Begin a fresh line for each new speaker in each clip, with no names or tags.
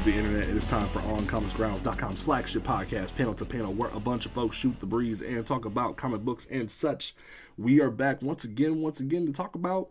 Of the internet? It is time for OnComicsGrounds.com's flagship podcast, Panel to Panel, where a bunch of folks shoot the breeze and talk about comic books and such. We are back once again, once again, to talk about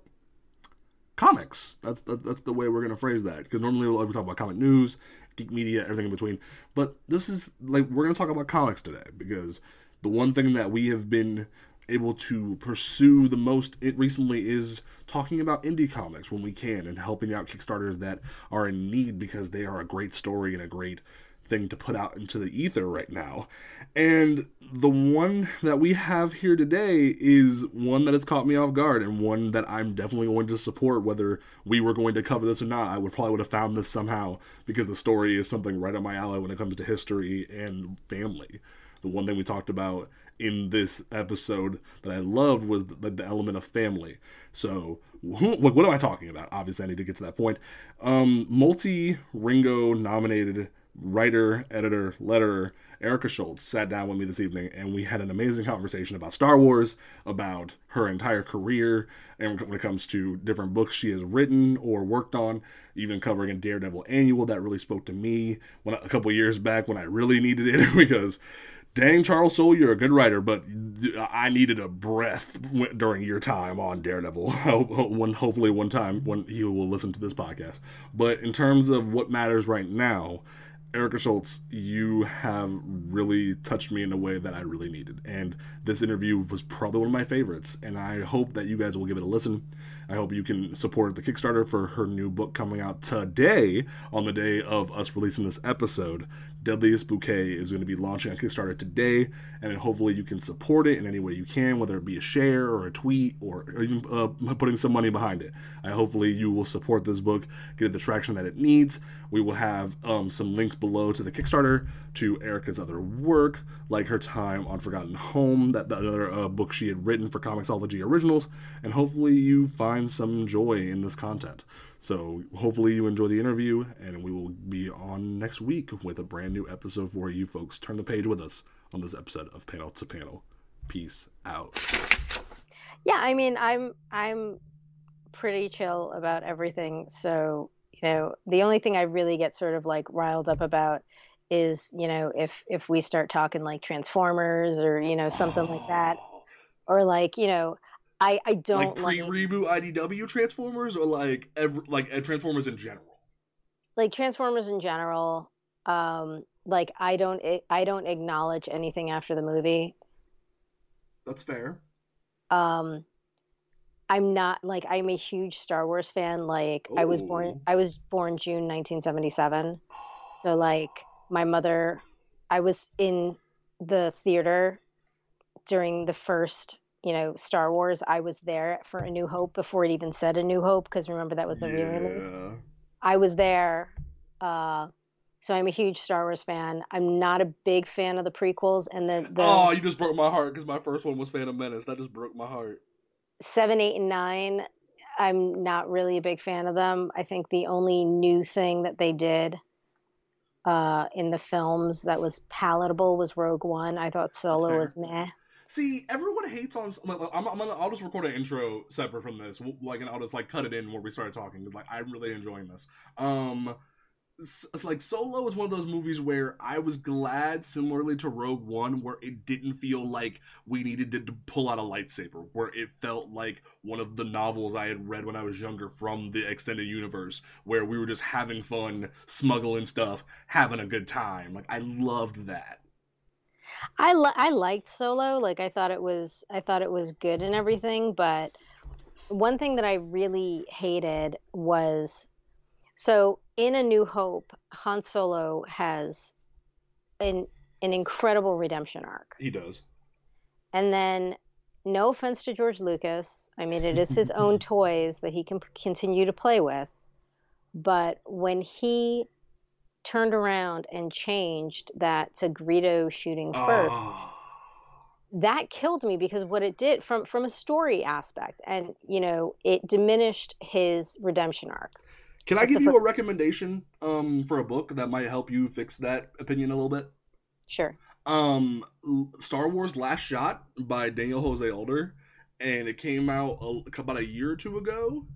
comics. That's that's the way we're gonna phrase that. Because normally we talk about comic news, geek media, everything in between. But this is like we're gonna talk about comics today because the one thing that we have been able to pursue the most it recently is talking about indie comics when we can and helping out kickstarters that are in need because they are a great story and a great thing to put out into the ether right now. And the one that we have here today is one that has caught me off guard and one that i'm definitely going to support whether we were going to cover this or not. I would probably would have found this somehow because the story is something right up my alley when it comes to history and family. The one thing we talked about in this episode that I loved was the, the element of family. So, who, what, am I talking about? Obviously, I need to get to that point. Um, multi Ringo nominated writer, editor, letterer Erica Schultz sat down with me this evening and we had an amazing conversation about Star Wars, about her entire career, and when it comes to different books she has written or worked on, even covering a Daredevil annual that really spoke to me when a couple years back when I really needed it because dang Charles Soule, you're a good writer, but I needed a breath during your time on Daredevil. one, hopefully, one time when he will listen to this podcast. But in terms of what matters right now, Erica Schultz, you have really touched me in a way that I really needed. And this interview was probably one of my favorites. And I hope that you guys will give it a listen. I hope you can support the Kickstarter for her new book coming out today on the day of us releasing this episode. Deadliest Bouquet is going to be launching on Kickstarter today, and hopefully you can support it in any way you can, whether it be a share or a tweet or, even uh, putting some money behind it. I hopefully you will support this book, get it the traction that it needs. We will have um, some links below to the Kickstarter, to Erica's other work, like her time on Forgotten Home, that, that other uh, book she had written for Comixology Originals, and hopefully you find some joy in this content. So hopefully you enjoy the interview, and we will be on next week with a brand new episode for you folks. Turn the page with us on this episode of Panel to Panel. Peace out.
Yeah, I mean, I'm I'm pretty chill about everything. So you know, the only thing I really get sort of like riled up about is you know if if we start talking like Transformers or you know something oh. like that, or like you know I I don't
like pre reboot like, IDW Transformers or like ever like uh, Transformers in general.
Like Transformers in general. Um, like I don't I don't acknowledge anything after the movie.
That's fair.
Um, I'm not like I'm a huge Star Wars fan. Like Ooh. I was born I was born June 1977. So like my mother I was in the theater during the first you know, Star Wars, I was there for A New Hope before it even said A New Hope because remember that was the yeah. re-release. I was there, uh, so I'm a huge Star Wars fan. I'm not a big fan of the prequels and the. the
oh, you just broke my heart because my first one was Phantom Menace. That just broke my heart.
Seven, eight, and nine. I'm not really a big fan of them. I think the only new thing that they did uh, in the films that was palatable was Rogue One. I thought Solo was meh.
See, everyone hates on. I'm, I'm, I'm gonna, I'll just record an intro separate from this, like, and I'll just like cut it in where we started talking because like I'm really enjoying this. Um, it's like Solo is one of those movies where I was glad, similarly to Rogue One, where it didn't feel like we needed to, to, pull out a lightsaber, where it felt like one of the novels I had read when I was younger from the extended universe, where we were just having fun, smuggling stuff, having a good time. Like I loved that.
I li- I liked Solo. Like I thought it was I thought it was good and everything, but one thing that I really hated was so in A New Hope, Han Solo has an an incredible redemption arc.
He does.
And then no offense to George Lucas, I mean it is his own toys that he can continue to play with, but when he turned around and changed that to Greedo shooting ah. first. Oh. That killed me because what it did from from a story aspect, and you know, it diminished his redemption arc.
Can I give you a recommendation um, for a book that might help you fix that opinion a little bit?
Sure.
Um, Star Wars Last Shot by Daniel Jose Older, and it came out a, about a year or two ago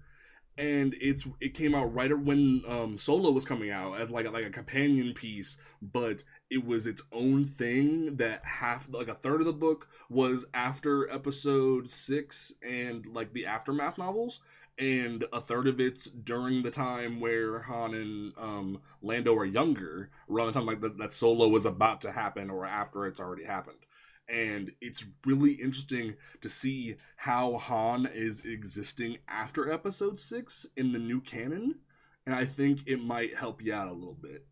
and it's it came out right when um, Solo was coming out as like a, like a companion piece, but it was its own thing. That half like a third of the book was after Episode six and like the aftermath novels, and a third of it's during the time where Han and um, Lando are younger, around the time like that, that Solo was about to happen or after it's already happened and it's really interesting to see how Han is existing after episode 6 in the new canon and I think it might help you out a little bit.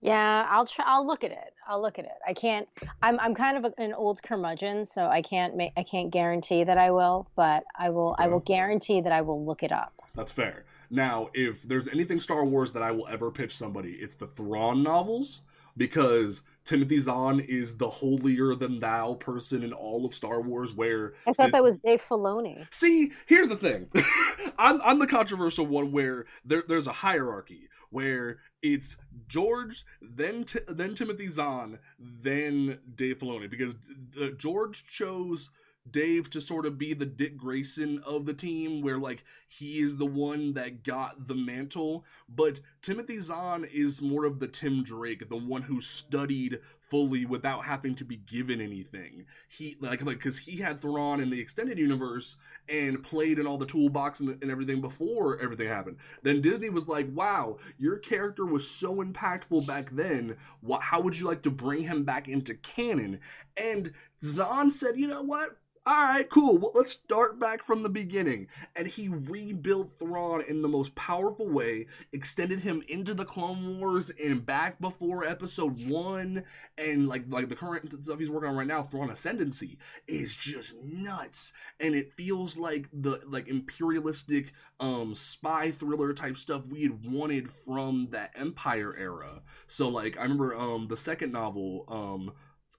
Yeah, I'll try I'll look at it. I'll look at it. I can't I'm I'm kind of a, an old curmudgeon, so I can't make I can't guarantee that I will, but I will I will guarantee that I will look it up.
That's fair. Now, if there's anything Star Wars that I will ever pitch somebody, it's the Thrawn novels because Timothy Zahn is the holier than thou person in all of Star Wars. Where
I thought that was Dave Filoni.
See, here's the thing: I'm, I'm the controversial one where there, there's a hierarchy where it's George, then T- then Timothy Zahn, then Dave Filoni, because uh, George chose Dave to sort of be the Dick Grayson of the team, where like he is the one that got the mantle. But Timothy Zahn is more of the Tim Drake, the one who studied fully without having to be given anything. He like like because he had Thrawn in the extended universe and played in all the toolbox and, and everything before everything happened. Then Disney was like, "Wow, your character was so impactful back then. What, how would you like to bring him back into canon?" And Zahn said, "You know what? All right, cool. Well, let's start back from the beginning. And he rebuilt Thrawn in the most powerful way, extended him into the Clone Wars and back before Episode One, and like like the current stuff he's working on right now, Thrawn Ascendancy, is just nuts. And it feels like the like imperialistic um spy thriller type stuff we had wanted from that Empire era. So like I remember um the second novel um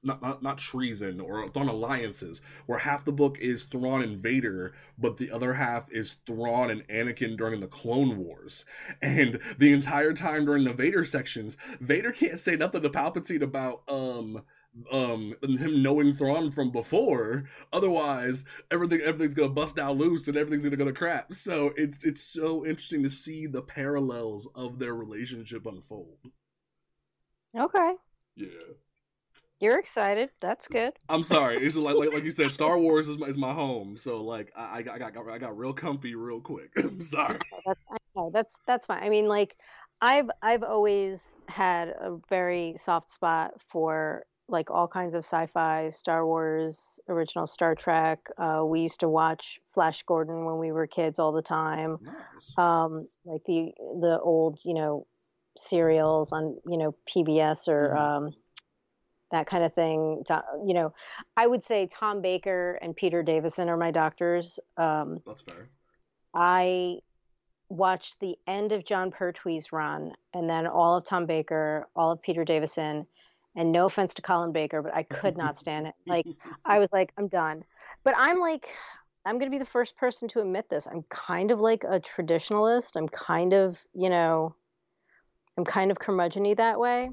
not, not, not treason or Thrawn alliances, where half the book is Thrawn and Vader, but the other half is Thrawn and Anakin during the Clone Wars. And the entire time during the Vader sections, Vader can't say nothing to Palpatine about um um him knowing Thrawn from before. Otherwise, everything everything's gonna bust out loose and everything's gonna go to crap. So it's it's so interesting to see the parallels of their relationship unfold.
Okay.
Yeah.
You're excited. That's good.
I'm sorry. It's like, like, like you said, Star Wars is my, is my home. So like I, I got I got I got real comfy real quick. I'm sorry.
That's, that's that's fine. I mean, like I've I've always had a very soft spot for like all kinds of sci-fi, Star Wars, original Star Trek. Uh, we used to watch Flash Gordon when we were kids all the time. Nice. Um, like the the old you know serials on you know PBS or. Mm-hmm. Um, that kind of thing. You know, I would say Tom Baker and Peter Davison are my doctors. Um,
That's fair.
I watched the end of Jon Pertwee's run, and then all of Tom Baker, all of Peter Davison, and no offense to Colin Baker, but I could not stand it. Like I was like, I'm done. But I'm like, I'm going to be the first person to admit this. I'm kind of like a traditionalist. I'm kind of, you know, I'm kind of curmudgeony that way.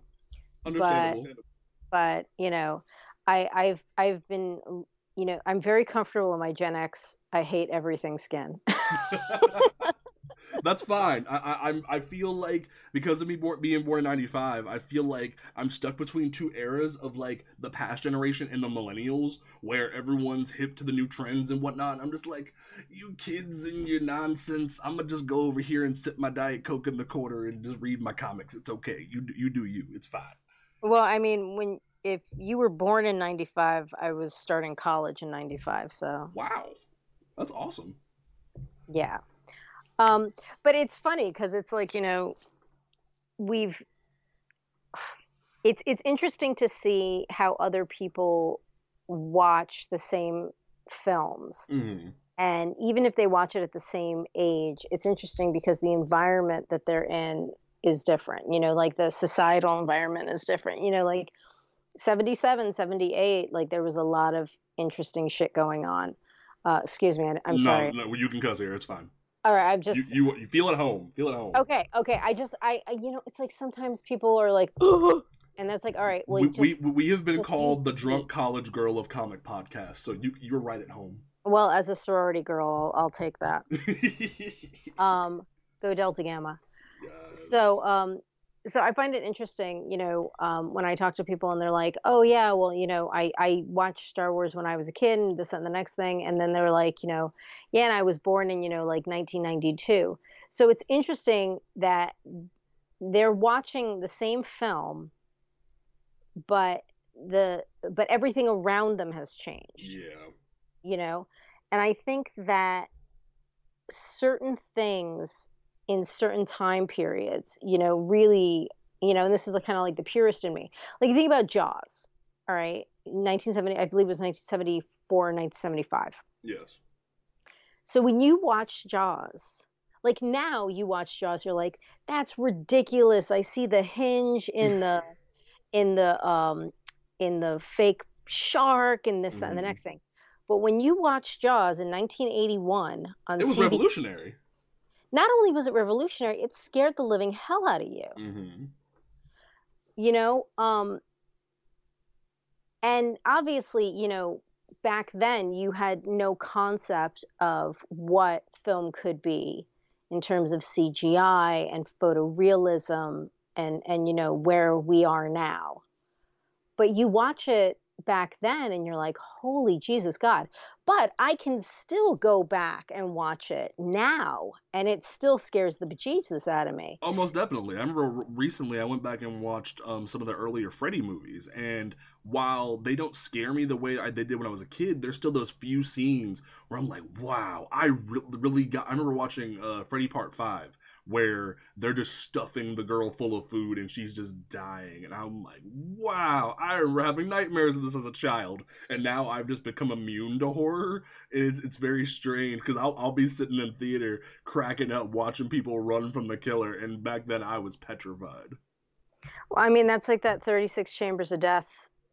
Understandable.
But but you know I, I've I've been you know I'm very comfortable in my Gen X. I hate everything skin.
That's fine. I, I I'm I feel like because of me being born in '95, I feel like I'm stuck between two eras of like the past generation and the millennials, where everyone's hip to the new trends and whatnot. I'm just like, you kids and your nonsense. I'm gonna just go over here and sip my diet coke in the corner and just read my comics. It's okay. You you do you. It's fine.
Well, I mean, when if you were born in 95 i was starting college in 95 so.
Wow. That's awesome.
Yeah. Um but it's funny because it's like you know we've it's it's interesting to see how other people watch the same films. Mm-hmm. and even if they watch it at the same age it's interesting because the environment that they're in is different you know like the societal environment is different you know like 77, 78, like there was a lot of interesting shit going on. Uh, excuse me, I, am
no,
sorry.
No, you can cuss here. It's fine.
All right, I'm just
you, you, you feel at home. Feel at home.
Okay, okay. I just I, I you know it's like sometimes people are like, and that's like all right. Well,
we
just,
we, we have been called the drunk college girl of comic podcast, so you you're right at home.
Well, as a sorority girl, I'll, I'll take that. um, go Delta Gamma. Yes. So um, so I find it interesting, you know, um, when I talk to people and they're like, "Oh yeah, well, you know, I I watched Star Wars when I was a kid, and this and the next thing," and then they're like, you know, "Yeah, and I was born in you know like 1992." So it's interesting that they're watching the same film, but the but everything around them has changed.
Yeah.
You know, and I think that certain things in certain time periods, you know, really, you know, and this is kind of like the purist in me. Like you think about Jaws, all right, 1970, I believe it was 1974 or 1975.
Yes.
So when you watch Jaws, like now you watch Jaws, you're like, that's ridiculous. I see the hinge in the, in the, um, in the fake shark and this, mm. that, and the mm-hmm. next thing. But when you watch Jaws in 1981 on
it was revolutionary
not only was it revolutionary, it scared the living hell out of you. Mm-hmm. You know, um, and obviously, you know, back then you had no concept of what film could be in terms of CGI and photorealism and and you know where we are now. But you watch it back then and you're like, holy Jesus God. But I can still go back and watch it now and it still scares the bejesus out of me.
Almost definitely. I remember recently I went back and watched um, some of the earlier Freddy movies and while they don't scare me the way I they did when I was a kid, there's still those few scenes where I'm like, wow, I re- really got. I remember watching uh, Freddy Part Five, where they're just stuffing the girl full of food and she's just dying. And I'm like, wow, I remember having nightmares of this as a child. And now I've just become immune to horror. It's, it's very strange because I'll, I'll be sitting in theater cracking up watching people run from the killer. And back then I was petrified.
Well, I mean, that's like that 36 Chambers of Death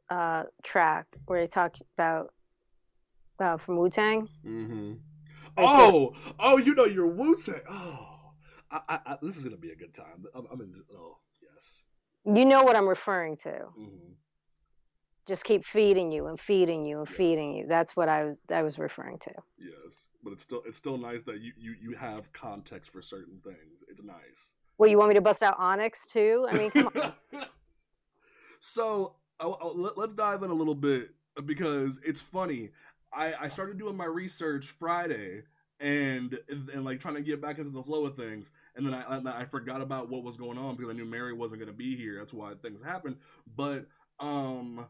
uh, track where they talk about uh, from Wu Tang.
Mm-hmm. Oh, oh, you know your Wu Tang. Oh. I, I, this is gonna be a good time. I'm, I'm in. Oh yes.
You know what I'm referring to. Mm-hmm. Just keep feeding you and feeding you and yes. feeding you. That's what I I was referring to.
Yes, but it's still it's still nice that you you you have context for certain things. It's nice.
Well, you want me to bust out Onyx too? I mean, come on.
so let's dive in a little bit because it's funny. I, I started doing my research Friday and and like trying to get back into the flow of things. And then I I forgot about what was going on because I knew Mary wasn't going to be here. That's why things happened. But um,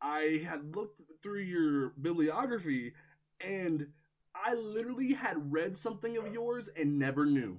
I had looked through your bibliography, and I literally had read something of yours and never knew.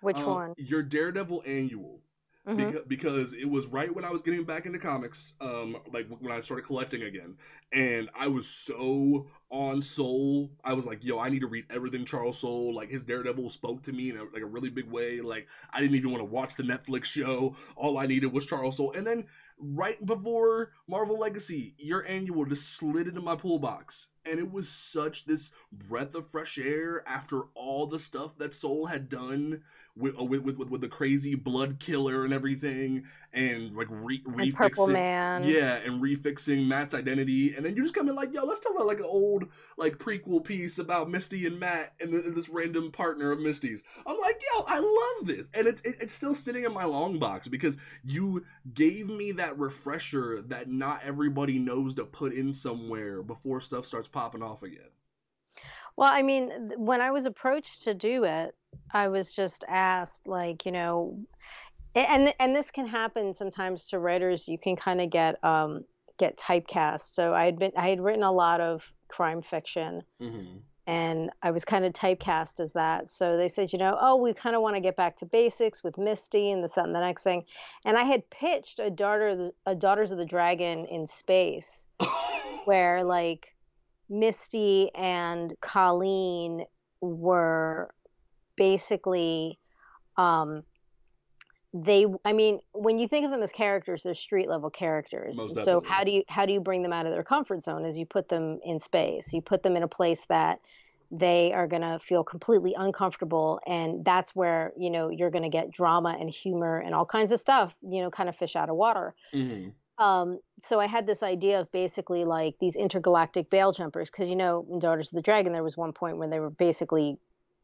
Which uh, one?
Your Daredevil annual. Mm-hmm. Because, it was right when I was getting back into comics, um, like when I started collecting again, and I was so on Soule. I was like, yo, I need to read everything Charles Soule. Like his Daredevil spoke to me in a, like a really big way. Like I didn't even want to watch the Netflix show. All I needed was Charles Soule. And then right before Marvel Legacy, your annual just slid into my pool box. And it was such this breath of fresh air after all the stuff that Soule had done with uh, with, with, with the crazy blood killer and everything, and like re- and refixing, Purple Man, yeah, and refixing Matt's identity, and then you just come in like, yo, let's talk about like an old like prequel piece about Misty and Matt and, and this random partner of Misty's. I'm like, yo, I love this, and it's it, it's still sitting in my long box because you gave me that refresher that not everybody knows to put in somewhere before stuff starts popping off again.
Well, I mean, when I was approached to do it, I was just asked, like, you know, and and this can happen sometimes to writers. You can kind of get um, get typecast. So I had been I had written a lot of crime fiction, mm-hmm. and I was kind of typecast as that. So they said, you know, oh, we kind of want to get back to basics with Misty and this and the next thing. And I had pitched a daughter a Daughters of the Dragon in space, where like Misty and Colleen were basically um, they i mean when you think of them as characters they're street level characters. So how do you how do you bring them out of their comfort zone as you put them in space. You put them in a place that they are going to feel completely uncomfortable and that's where you know you're going to get drama and humor and all kinds of stuff you know kind of fish out of water. Mm-hmm um, so I had this idea of basically like these intergalactic bail jumpers because you know in Daughters of the Dragon there was one point when they were basically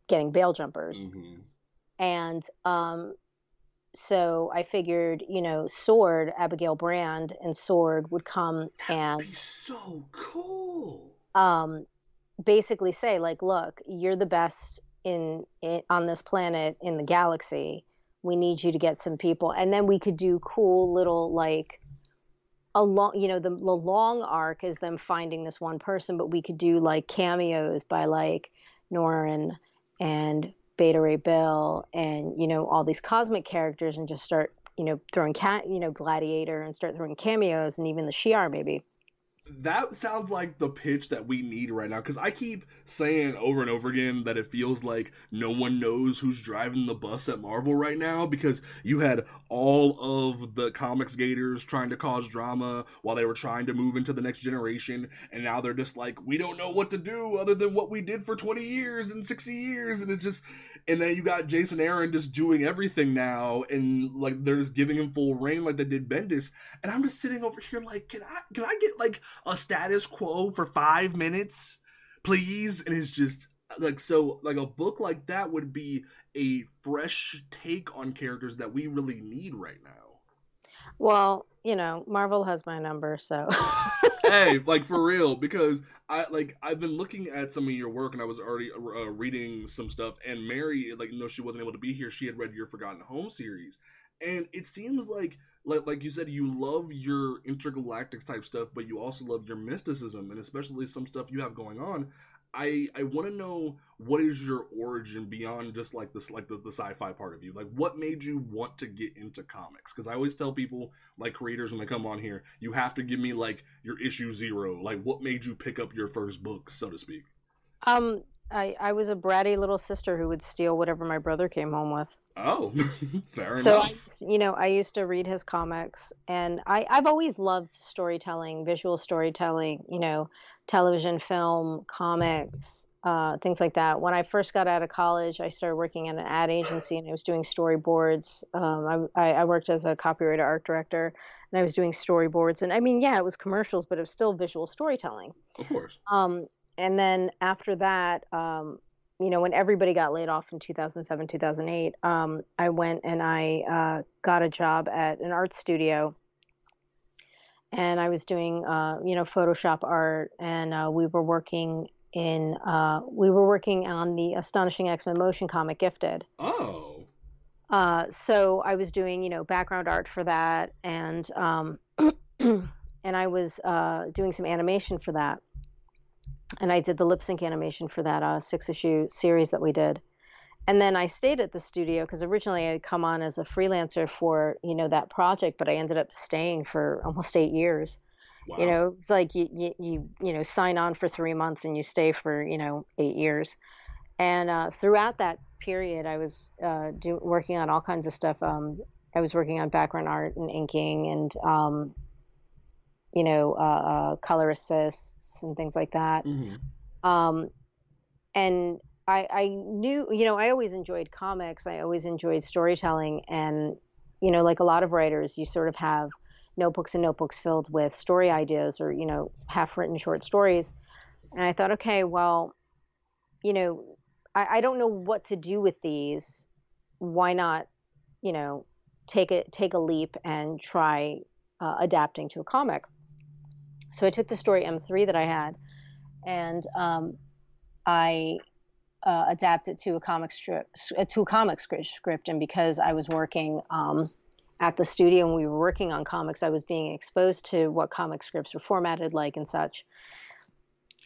getting bail jumpers, mm-hmm. and um, so I figured you know Sword Abigail Brand and Sword would come
that
and
would so cool.
Um, basically say like, look, you're the best in, in on this planet in the galaxy. We need you to get some people, and then we could do cool little like a long you know the, the long arc is them finding this one person but we could do like cameos by like Norrin and Beta Ray Bill and you know all these cosmic characters and just start you know throwing cat you know gladiator and start throwing cameos and even the Shi'ar maybe
that sounds like the pitch that we need right now because I keep saying over and over again that it feels like no one knows who's driving the bus at Marvel right now because you had all of the comics gators trying to cause drama while they were trying to move into the next generation and now they're just like we don't know what to do other than what we did for 20 years and 60 years and it just and then you got Jason Aaron just doing everything now, and like they're just giving him full reign like they did Bendis. And I'm just sitting over here like, can I can I get like a status quo for five minutes, please? And it's just like so like a book like that would be a fresh take on characters that we really need right now.
Well, you know, Marvel has my number, so.
hey, like for real, because I like I've been looking at some of your work, and I was already uh, reading some stuff. And Mary, like, no, she wasn't able to be here. She had read your Forgotten Home series, and it seems like like like you said, you love your intergalactic type stuff, but you also love your mysticism, and especially some stuff you have going on. I I want to know what is your origin beyond just like this like the, the sci-fi part of you? Like what made you want to get into comics? Because i always tell people like creators when they come on here you have to give me like your issue zero. Like what made you pick up your first book so to speak?
Um i i was a bratty little sister who would steal whatever my brother came home with
oh fair
so
enough
so you know i used to read his comics and i i've always loved storytelling visual storytelling you know television film comics uh, things like that. When I first got out of college, I started working at an ad agency and I was doing storyboards. Um, I, I, worked as a copywriter, art director, and I was doing storyboards. And I mean, yeah, it was commercials, but it was still visual storytelling.
Of course.
Um, and then after that, um, you know, when everybody got laid off in 2007, 2008, um, I went and I uh, got a job at an art studio. And I was doing, uh, you know, Photoshop art, and uh, we were working in uh, we were working on the astonishing x-men motion comic gifted.
Oh.
Uh, so i was doing you know background art for that and um, and i was uh, doing some animation for that and i did the lip sync animation for that uh, six issue series that we did and then i stayed at the studio because originally i had come on as a freelancer for you know that project but i ended up staying for almost eight years Wow. You know, it's like you, you you you know sign on for three months and you stay for you know eight years. And uh, throughout that period, I was uh, do, working on all kinds of stuff. Um, I was working on background art and inking and um, you know uh, uh color assists and things like that. Mm-hmm. Um, and I, I knew, you know, I always enjoyed comics. I always enjoyed storytelling, and you know, like a lot of writers, you sort of have notebooks and notebooks filled with story ideas or you know half-written short stories. And I thought, okay, well, you know, I, I don't know what to do with these. Why not, you know, take a take a leap and try uh, adapting to a comic? So I took the story M3 that I had, and um, I uh, adapt it to a comic strip to a comic script and because i was working um, at the studio and we were working on comics i was being exposed to what comic scripts were formatted like and such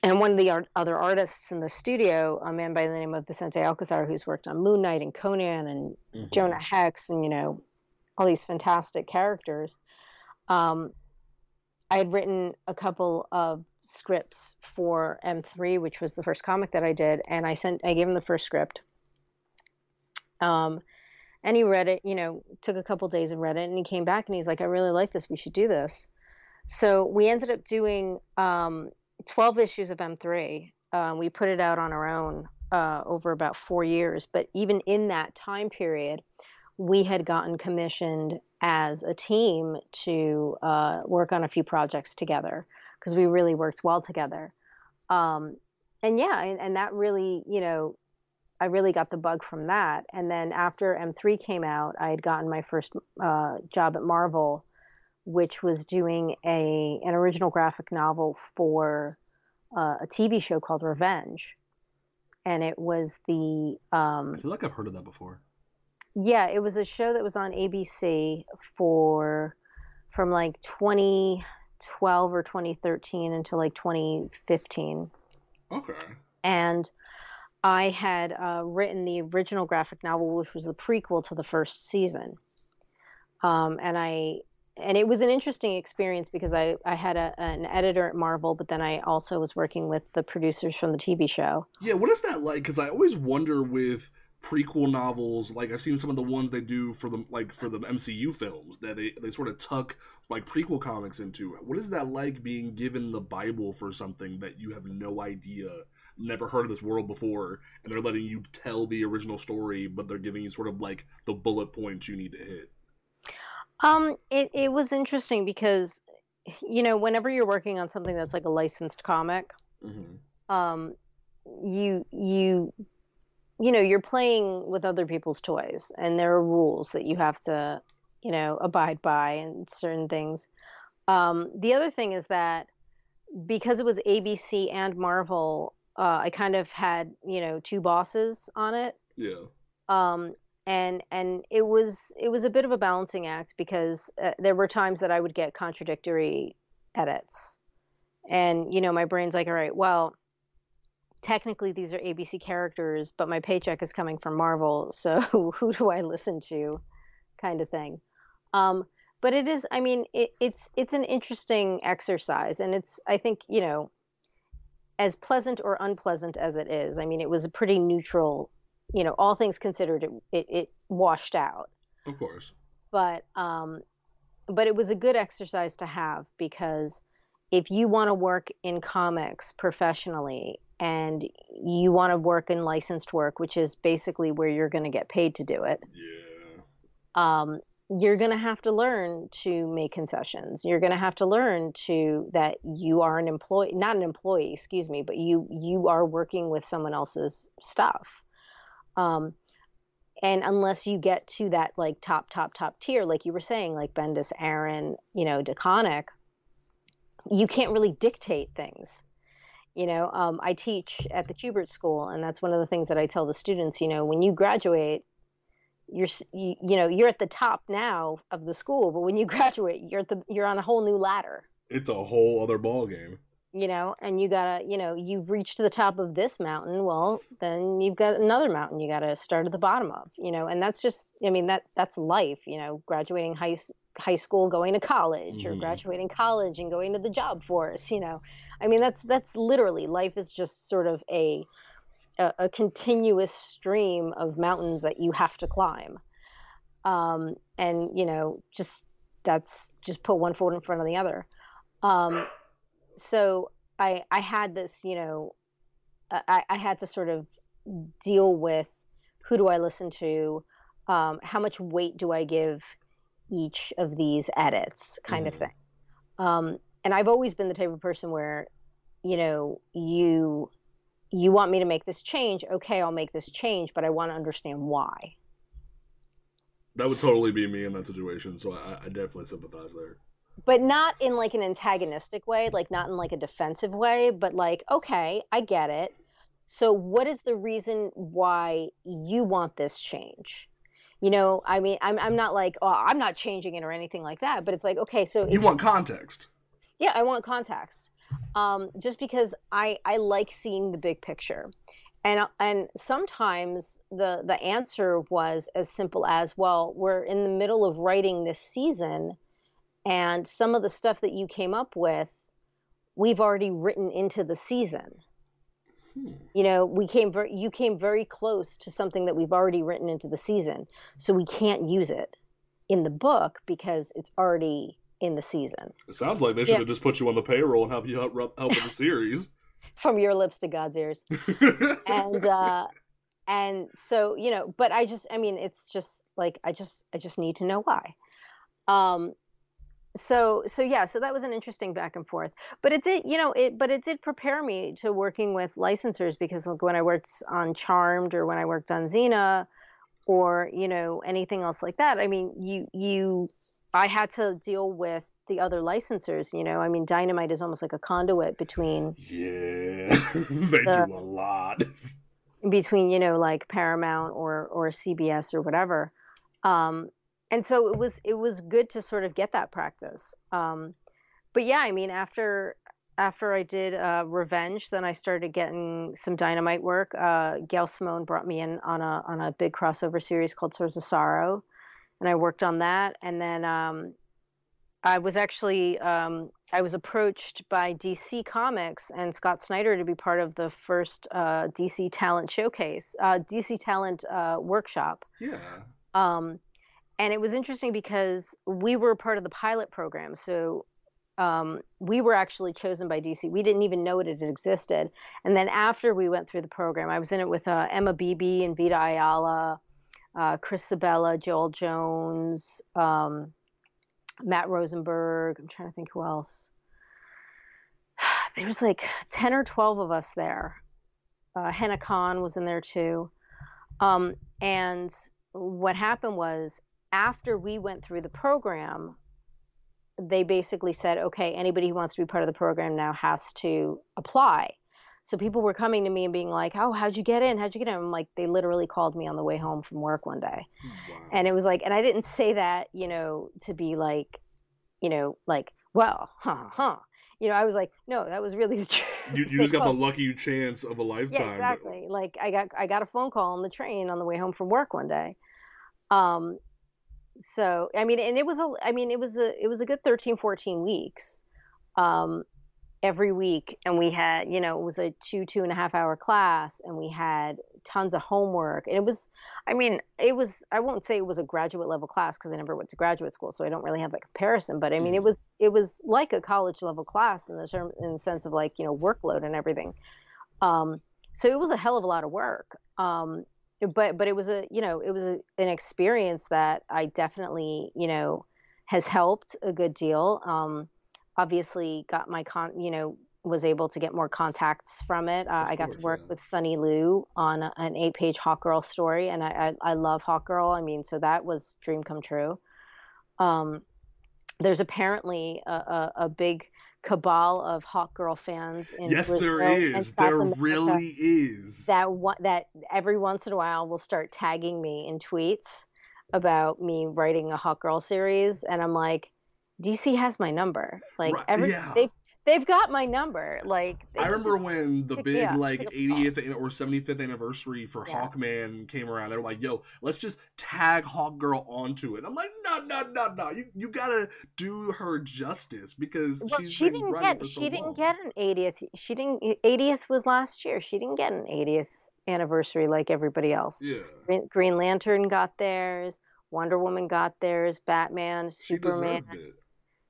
and one of the art- other artists in the studio a man by the name of vicente alcazar who's worked on moon knight and conan and mm-hmm. jonah hex and you know all these fantastic characters um, i had written a couple of scripts for M3, which was the first comic that I did, and I sent I gave him the first script. Um, and he read it. You know, took a couple days and read it, and he came back and he's like, "I really like this. We should do this." So we ended up doing um, 12 issues of M3. Um, we put it out on our own uh, over about four years, but even in that time period, we had gotten commissioned as a team to uh, work on a few projects together because we really worked well together. Um, and yeah, and, and that really, you know, I really got the bug from that. And then after M3 came out, I had gotten my first uh, job at Marvel, which was doing a an original graphic novel for uh, a TV show called Revenge, and it was the. Um,
I feel like I've heard of that before.
Yeah, it was a show that was on ABC for from like 2012 or 2013 until like 2015.
Okay.
And I had uh, written the original graphic novel, which was the prequel to the first season. Um, and I and it was an interesting experience because I, I had a, an editor at Marvel, but then I also was working with the producers from the TV show.
Yeah, what is that like? Because I always wonder with prequel novels like i've seen some of the ones they do for the like for the mcu films that they, they sort of tuck like prequel comics into what is that like being given the bible for something that you have no idea never heard of this world before and they're letting you tell the original story but they're giving you sort of like the bullet points you need to hit
um it, it was interesting because you know whenever you're working on something that's like a licensed comic mm-hmm. um you you you know you're playing with other people's toys and there are rules that you have to you know abide by and certain things. Um, the other thing is that because it was abc and marvel uh, i kind of had you know two bosses on it.
Yeah.
Um, and and it was it was a bit of a balancing act because uh, there were times that i would get contradictory edits. And you know my brain's like all right well technically these are ABC characters, but my paycheck is coming from Marvel, so who do I listen to, kind of thing. Um, but it is, I mean, it, it's it's an interesting exercise, and it's I think you know, as pleasant or unpleasant as it is. I mean, it was a pretty neutral, you know, all things considered, it it, it washed out.
Of course.
But um, but it was a good exercise to have because if you want to work in comics professionally and you want to work in licensed work, which is basically where you're going to get paid to do it.
Yeah.
Um, you're going to have to learn to make concessions. You're going to have to learn to that you are an employee, not an employee, excuse me, but you you are working with someone else's stuff. Um, and unless you get to that like top top top tier, like you were saying, like Bendis, Aaron, you know, DeConnick, you can't really dictate things you know um, i teach at the Kubert school and that's one of the things that i tell the students you know when you graduate you're you, you know you're at the top now of the school but when you graduate you're at the you're on a whole new ladder.
It's a whole other ball game
you know and you gotta you know you've reached the top of this mountain well then you've got another mountain you gotta start at the bottom of you know and that's just i mean that that's life you know graduating high high school going to college
Mm-hmm.
or graduating college and going to the job force you know? I mean that's that's literally life is just sort of a a, a continuous stream of mountains that you have to climb. Um and you know just that's just put one foot in front of the other. Um so i i had this you know i i had to sort of deal with who do i listen to? Um how much weight do i give each of these edits kind of
Mhm.
thing. Um and i've always been the type of person where you know you you want me to make this change. Okay i'll make this change but i want to understand why.
That would totally be me in that situation, so I, I definitely sympathize there.
but not in like an antagonistic way like not in like a defensive way but like okay i get it. So what is the reason why you want this change you know i mean i'm, I'm not like oh i'm not changing it or anything like that but it's like okay so
You want context.
yeah i want context. Um, just because i i like seeing the big picture. And and sometimes the the answer was as simple as well we're in the middle of writing this season and some of the stuff that you came up with we've already written into the season
Hmm.
you know we came very you came very close to something that we've already written into the season so we can't use it in the book because it's already in the season
It sounds like they should
Yeah.
have just put you on the payroll and help you help, help with the series.
from your lips to god's ears and uh and so you know but i just i mean it's just like i just i just need to know why um so so yeah so that was an interesting back and forth but it did you know it but it did prepare me to working with licensors because like when i worked on charmed or when i worked on xena or you know anything else like that i mean you you i had to deal with the other licensors you know i mean dynamite is almost like a conduit between
yeah, they
The-
do a lot.
between you know like Paramount or or CBS or whatever. Um, and so it was it was good to sort of get that practice. Um, but yeah, I mean after after I did uh, Revenge, then I started getting some Dynamite work. Uh, Gail Simone brought me in on a on a big crossover series called Swords of Sorrow, and I worked on that. And then um, I was actually um, I was approached by DC Comics and Scott Snyder to be part of the first uh, DC Talent Showcase, uh, DC Talent uh, Workshop.
Yeah.
And it was interesting because we were part of the pilot program. So um, we were actually chosen by DC. We didn't even know it had existed. And then after we went through the program, I was in it with uh, Emma Beeby and Vita Ayala, uh, Chris Sebela, Joel Jones, um, Matt Rosenberg. I'm trying to think who else. There was like 10 or 12 of us there. Uh, Hena Khan was in there too. Um, and what happened was after we went through the program, they basically said, okay, anybody who wants to be part of the program now has to apply. So people were coming to me and being like, oh, how'd you get in? How'd you get in? I'm like, they literally called me on the way home from work one day.
Wow.
And it was like, and I didn't say that, you know, to be like, you know, like, well, huh, huh. You know, I was like, no, that was really the truth.
you, you just got the lucky chance of a lifetime.
yeah, exactly. Like I got I got a phone call on the train on the way home from work one day. Um so I mean and it was a I mean it was a it was a good 13 14 weeks. Um every week and we had you know it was a two two and a half hour class and we had tons of homework and it was i mean it was i won't say it was a graduate level class because i never went to graduate school so i don't really have that comparison but i mean it
Mhm.
was it was like a college level class in the term in the sense of like you know workload and everything um so it was a hell of a lot of work um but but it was a you know it was a, an experience that i definitely you know has helped a good deal um obviously got my con you know was able to get more contacts from it. Uh, i got
course,
to work
yeah.
with sunny lou on a- an eight page hawk girl story and I, I i love hawk girl. I mean so that was dream come true. Um there's apparently a, a, a big cabal of hawk girl fans in
yes,
Brazil
there is. There
America
really is.
that one that every once in a while will start tagging me in tweets about me writing a hawk girl series and i'm like dc has my number like
Right,
every
yeah.
they they've got my number. Like
I remember when the big like 80th or 75th anniversary for. Hawkman came around. They were like, "Yo, let's just tag Hawkgirl onto it." I'm like, "No, no, no, no! You you gotta do her justice because well,
she didn't get
so
she didn't
long.
get an 80th. She didn't 80th was last year. She didn't get an 80th anniversary like everybody else.
Yeah,
Green, Green Lantern got theirs. Wonder Woman got theirs. Batman, Superman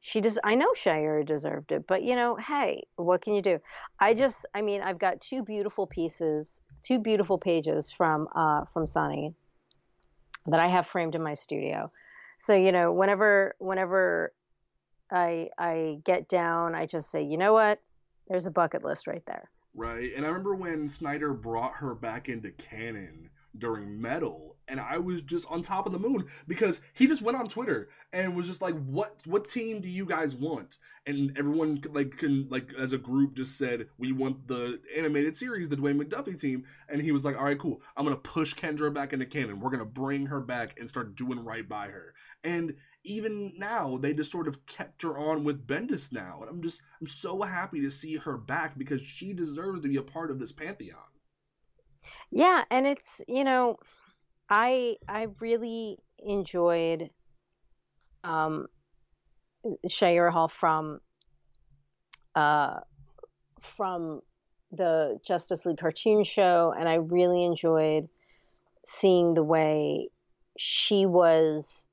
she just i know shayera deserved it but you know hey what can you do? I just i mean i've got two beautiful pieces two beautiful pages from uh from sunny that i have framed in my studio. So you know whenever whenever i i get down i just say you know what? There's a bucket list right there.
Right and i remember when snyder brought her back into canon during metal and i was just on top of the moon because he just went on twitter and was just like what what team do you guys want? And everyone like can like as a group just said we want the animated series the dwayne mcduffie team. And he was like all right cool. I'm gonna push kendra back into canon. We're gonna bring her back and start doing right by her. And even now they just sort of kept her on with bendis now and i'm just i'm so happy to see her back because she deserves to be a part of this pantheon
yeah, and it's, you know, I I really enjoyed um Shayera Hol from uh from the Justice League cartoon show and I really enjoyed seeing the way she was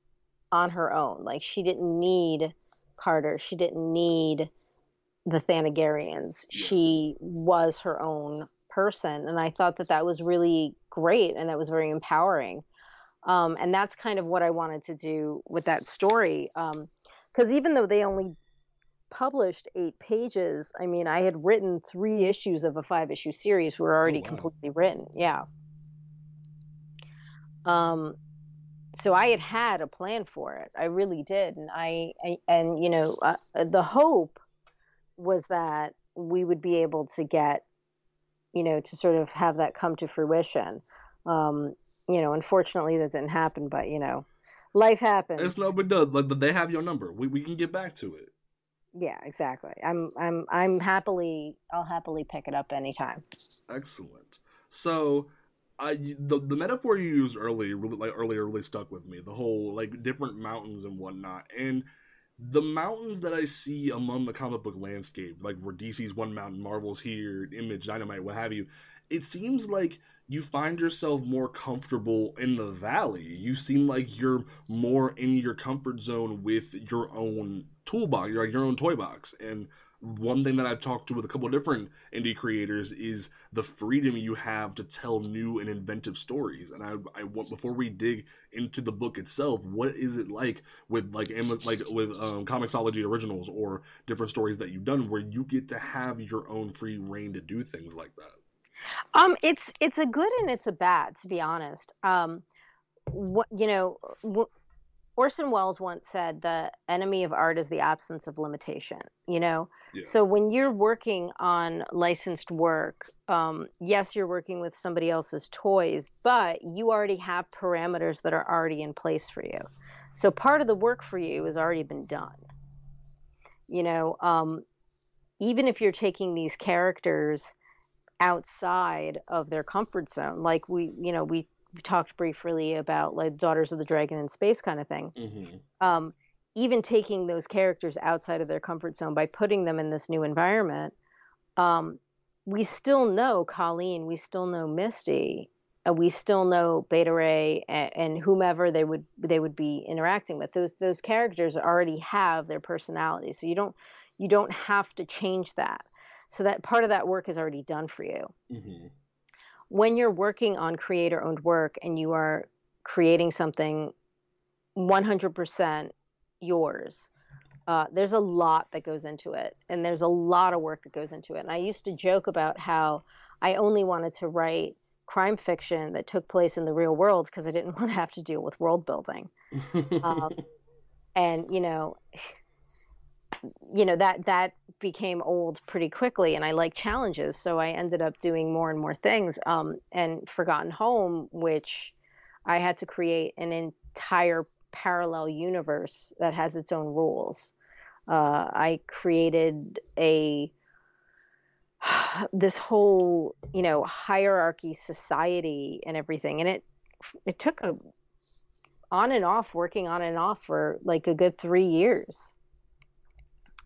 on her own. Like she didn't need Carter. She didn't need the Thanagarians. Yes. She was her own person and i thought that that was really great and that was very empowering um, and that's kind of what i wanted to do with that story because um, even though they only published eight pages i mean i had written three issues of a five issue series were already oh, wow. completely written yeah um so i had had a plan for it i really did and i, I and you know uh, the hope was that we would be able to get you know, to sort of have that come to fruition. Um, you know, unfortunately that didn't happen, but you know, life happens.
It's no big deal. But they have your number. We we can get back to it.
Yeah, exactly. I'm I'm I'm happily I'll happily pick it up anytime.
Excellent. So I the, the metaphor you used earlier really like earlier really stuck with me. The whole like different mountains and whatnot. And the mountains that I see among the comic book landscape, like where DC's one mountain, Marvel's here, Image, Dynamite, what have you, it seems like you find yourself more comfortable in the valley. You seem like you're more in your comfort zone with your own toolbox, your, your own toy box. And one thing that I've talked to with a couple of different indie creators is the freedom you have to tell new and inventive stories. And I, I want before we dig into the book itself, what is it like with like like with um, Comixology originals or different stories that you've done where you get to have your own free reign to do things like that?
Um, it's it's a good and it's a bad, to be honest. Um, what you know, Orson Welles once said the enemy of art is the absence of limitation, you know? Yeah. So when you're working on licensed work, um, yes, you're working with somebody else's toys, but you already have parameters that are already in place for you. So part of the work for you has already been done. You know, um, even if you're taking these characters outside of their comfort zone, like we, you know, we we talked briefly about like Daughters of the Dragon in space kind of thing. Mm-hmm. Um, even taking those characters outside of their comfort zone by putting them in this new environment, um, we still know Colleen, we still know Misty, and we still know Beta Ray and, and, whomever they would they would be interacting with. Those those characters already have their personality, so you don't you don't have to change that. So that part of that work is already done for you. Mm-hmm when you're working on creator owned work and you are creating something 100% yours, uh, there's a lot that goes into it and there's a lot of work that goes into it. And I used to joke about how I only wanted to write crime fiction that took place in the real world because I didn't want to have to deal with world building. um, and, you know, you know that that became old pretty quickly and i like challenges so i ended up doing more and more things um, and forgotten home which i had to create an entire parallel universe that has its own rules Uh, I created a this whole you know hierarchy society and everything, and it it took a on and off working on and off for like a good three years.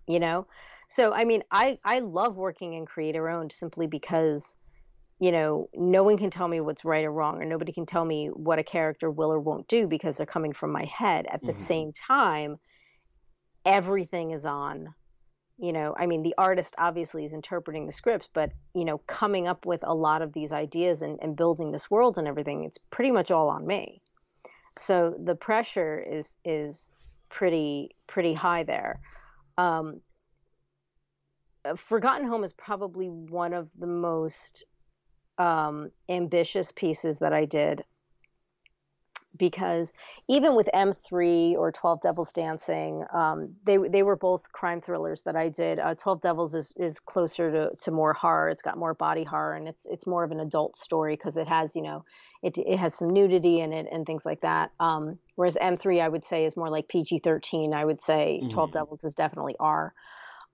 You know, so I mean, I I love working in creator owned simply because you know, no one can tell me what's right or wrong, or nobody can tell me what a character will or won't do because they're coming from my head. At the mm-hmm. same time, everything is on. You know, I mean, the artist obviously is interpreting the scripts, but, you know, coming up with a lot of these ideas and, and building this world and everything, it's pretty much all on me. So the pressure is is pretty pretty high there. Um, Forgotten Home is probably one of the most um, ambitious pieces that I did because even with M3 or 12 Devils Dancing, um, they they were both crime thrillers that I did. Uh, 12 Devils is, is closer to, to more horror. It's got more body horror and it's it's more of an adult story because it has you know it it has some nudity in it and things like that. Um, whereas M3 I would say is more like PG-13. I would say mm-hmm. 12 Devils is definitely R.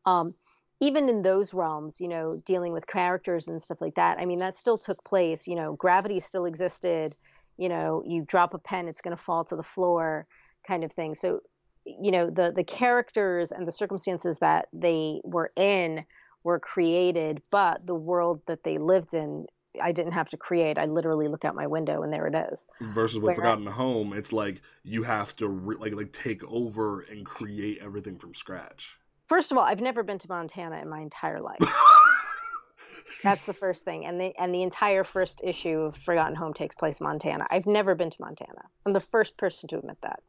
Um, even in those realms, you know, dealing with characters and stuff like that, I mean, that still took place. You know, gravity still existed. You know, you drop a pen, it's going to fall to the floor, kind of thing. So, you know, the the characters and the circumstances that they were in were created, but the world that they lived in, I didn't have to create. I literally look out my window and there it is.
Versus with Where, Forgotten Home, it's like you have to re- like like take over and create everything from scratch.
First of all, I've never been to Montana in my entire life. That's the first thing, and the and the entire first issue of Forgotten Home takes place in Montana. I've never been to Montana. I'm the first person to admit that.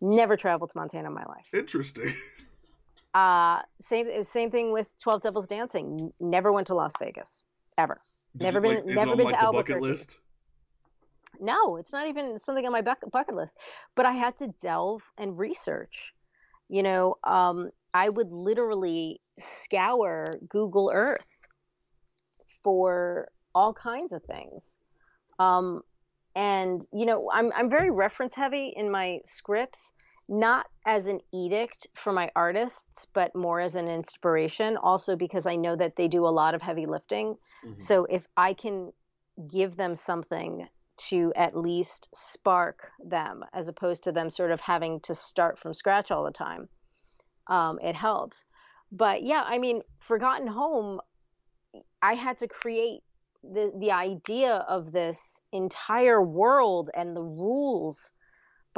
Never traveled to Montana in my life.
Interesting.
Uh, same same thing with Twelve Devils Dancing. Never went to Las Vegas ever. Did never you, been. Like, never been like, to Albuquerque. List? No, it's not even something on my bucket list. But I had to delve and research. You know, um, I would literally scour Google Earth for all kinds of things. Um, and you know, I'm I'm very reference heavy in my scripts, not as an edict for my artists, but more as an inspiration. Also because I know that they do a lot of heavy lifting. Mm-hmm. So if I can give them something to at least spark them, as opposed to them sort of having to start from scratch all the time um, it helps. But yeah, I mean, Forgotten Home, I had to create the the idea of this entire world and the rules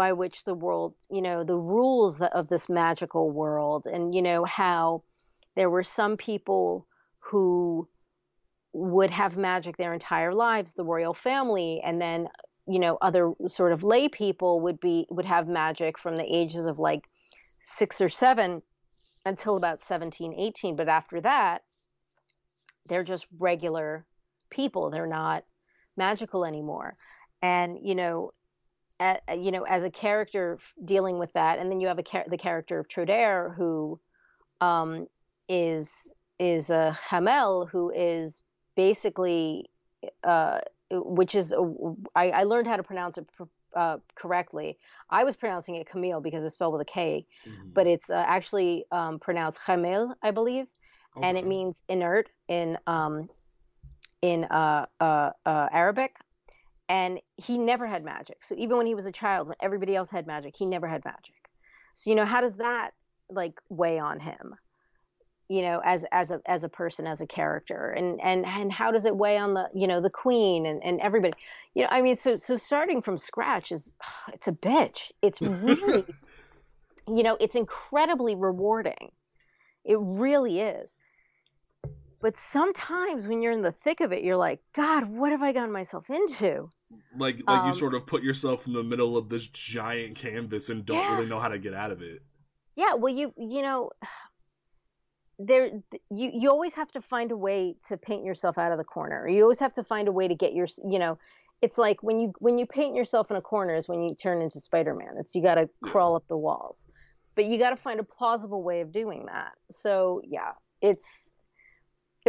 by which the world, you know, the rules of this magical world, and you know how there were some people who would have magic their entire lives, the royal family, and then you know other sort of lay people would be would have magic from the ages of like six or seven until about 17, 18. But after that, they're just regular people. They're not magical anymore. And, you know, at, you know, as a character dealing with that, and then you have a the character of Troder who um, is is a Hamel who is basically, uh, which is a, I, I learned how to pronounce it uh, correctly. I was pronouncing it Camille because it's spelled with a K, mm-hmm. but it's uh, actually um, pronounced Hamel, I believe, okay. and it means inert in um, in uh, uh, uh, Arabic. And he never had magic. So even when he was a child, when everybody else had magic, he never had magic. So you know, how does that like weigh on him? you know as as a as a person as a character and and and how does it weigh on the you know the queen and, and everybody you know i mean so so starting from scratch is it's a bitch it's really you know it's incredibly rewarding it really is but sometimes when you're in the thick of it you're like god what have i gotten myself into
like like um, you sort of put yourself in the middle of this giant canvas and don't yeah. really know how to get out of it.
Yeah well you you know there you you always have to find a way to paint yourself out of the corner. You always have to find a way to get your you know it's like when you when you paint yourself in a corner is when you turn into spider-man. It's you got to crawl up the walls. But you got to find a plausible way of doing that. So yeah it's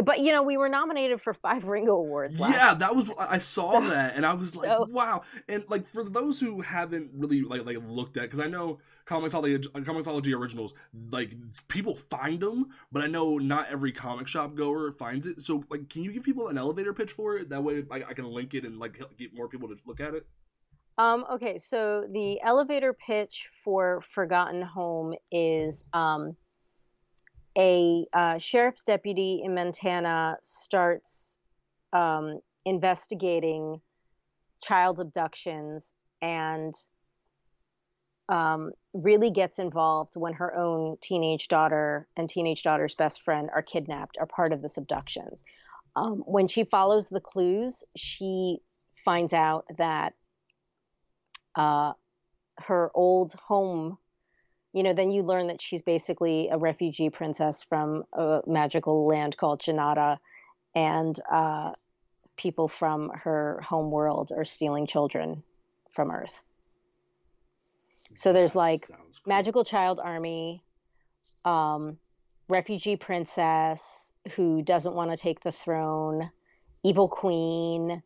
but you know, we were nominated for five Ringo Awards.
yeah, that was I saw that, and I was like, so, wow. And like for those who haven't really like like looked at, because I know Comixology Comixology originals, like people find them, but I know not every comic shop goer finds it. So like, can you give people an elevator pitch for it? That way, like, I can link it and like get more people to look at it.
Um, okay, so the elevator pitch for Forgotten Home is um, a uh, sheriff's deputy in Montana starts um, investigating child abductions and um, really gets involved when her own teenage daughter and teenage daughter's best friend are kidnapped, are part of this abductions. Um, when she follows the clues, she finds out that uh, her old home you know, then you learn that she's basically a refugee princess from a magical land called Janata, and uh, people from her home world are stealing children from Earth. So there's like cool. magical child army, um, refugee princess who doesn't want to take the throne, evil queen.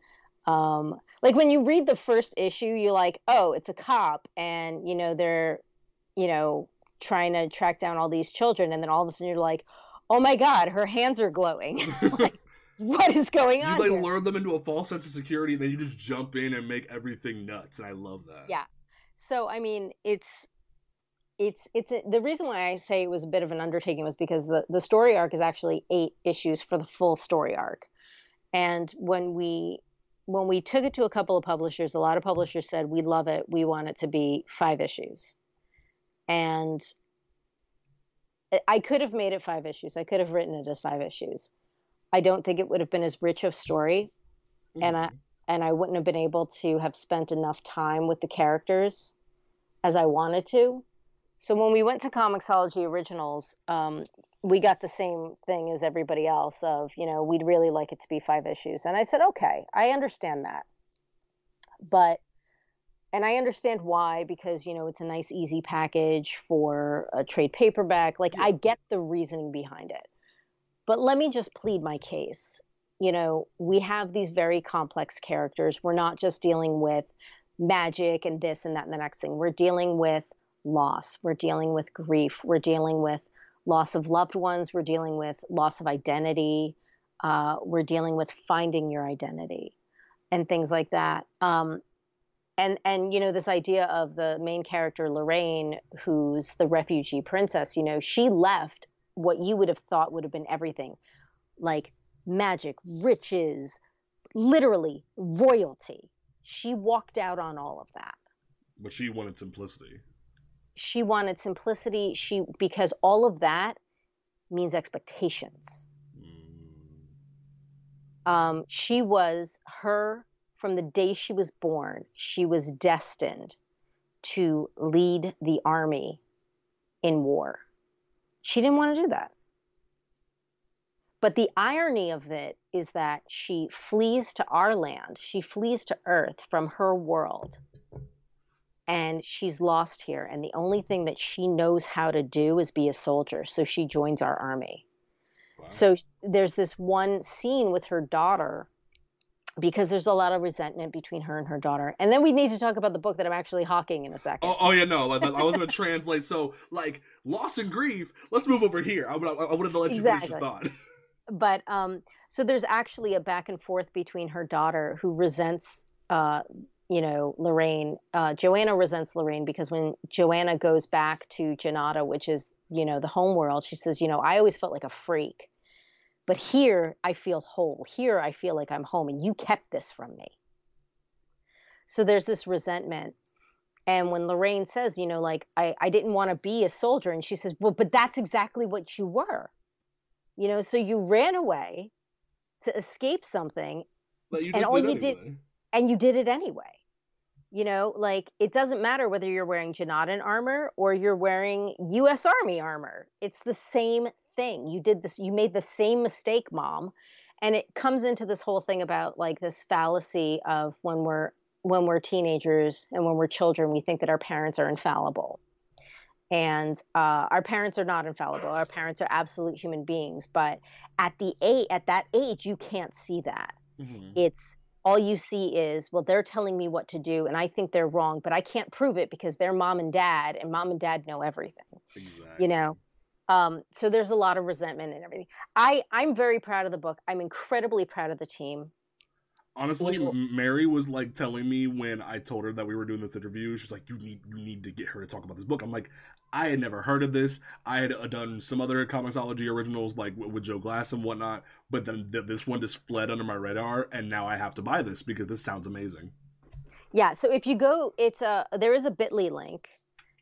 Um, like when you read the first issue, you're like, oh, it's a cop, and you know they're you know, trying to track down all these children, and then all of a sudden you're like, oh my god, her hands are glowing. like, what is going
on?
You like
here? lure them into a false sense of security, and then you just jump in and make everything nuts, and I love that.
Yeah. So I mean, it's it's it's a, the reason why I say it was a bit of an undertaking was because the the story arc is actually eight issues for the full story arc, and when we when we took it to a couple of publishers, a lot of publishers said we love it, we want it to be five issues and I could have made it five issues. I could have written it as five issues. I don't think it would have been as rich of story, mm-hmm. and I mm-hmm. and I wouldn't have been able to have spent enough time with the characters as I wanted to. So when we went to Comixology Originals, um, we got the same thing as everybody else of you know we'd really like it to be five issues, and I said okay, I understand that, but and I understand why because you know it's a nice easy package for a trade paperback. Like yeah. I get the reasoning behind it. But let me just plead my case. You know, we have these very complex characters. We're not just dealing with magic and this and that and the next thing. We're dealing with loss. We're dealing with grief. We're dealing with loss of loved ones. We're dealing with loss of identity. Uh, we're dealing with finding your identity and things like that. Um, and and you know this idea of the main character Lorraine who's the refugee princess you know she left what you would have thought would have been everything like magic riches literally royalty. She walked out on all of that.
But she wanted simplicity.
She wanted simplicity. She because all of that means expectations. Mm. um, she was her from the day she was born, she was destined to lead the army in war. She didn't want to do that. But the irony of it is that she flees to our land, she flees to Earth from her world, and she's lost here. And the only thing that she knows how to do is be a soldier. So she joins our army. Wow. So there's this one scene with her daughter because there's a lot of resentment between her and her daughter. And then we need to talk about the book that I'm actually hawking in a second.
Oh, oh yeah, no, like, I was going to translate. So, like, loss and grief. Let's move over here. I, I, I wanted to let you exactly. finish your thought.
but um, so there's actually a back and forth between her daughter who resents, uh, you know, Lorraine. Uh, Joanna resents Lorraine because when Joanna goes back to Janata, which is you know the home world, she says, you know, I always felt like a freak but here I feel whole. Here I feel like I'm home, and you kept this from me. So there's this resentment. And when Lorraine says, you know, like, I, I didn't want to be a soldier, and she says, well, but that's exactly what you were. You know, so you ran away to escape something,
and all you anyway. did,
and you did it anyway. You know, like it doesn't matter whether you're wearing Janadan armor or you're wearing U.S. Army armor. It's the same thing. You did this, you made the same mistake, mom. And it comes into this whole thing about like this fallacy of when we're when we're teenagers and when we're children, we think that our parents are infallible. and uh, our parents are not infallible our parents are absolute human beings but at the age at that age you can't see that mm-hmm. it's all you see is well they're telling me what to do and i think they're wrong but i can't prove it because they're mom and dad and mom and dad know everything exactly. you know um, so there's a lot of resentment and everything i i'm very proud of the book i'm incredibly proud of the team
Honestly, Mary was like telling me when I told her that we were doing this interview. She's like, "You need, you need to get her to talk about this book." I'm like, I had never heard of this. I had uh, done some other Comixology originals like with Joe Glass and whatnot, but then th- this one just fled under my radar, and now I have to buy this because this sounds amazing.
Yeah. So if you go, it's a there is a Bitly link,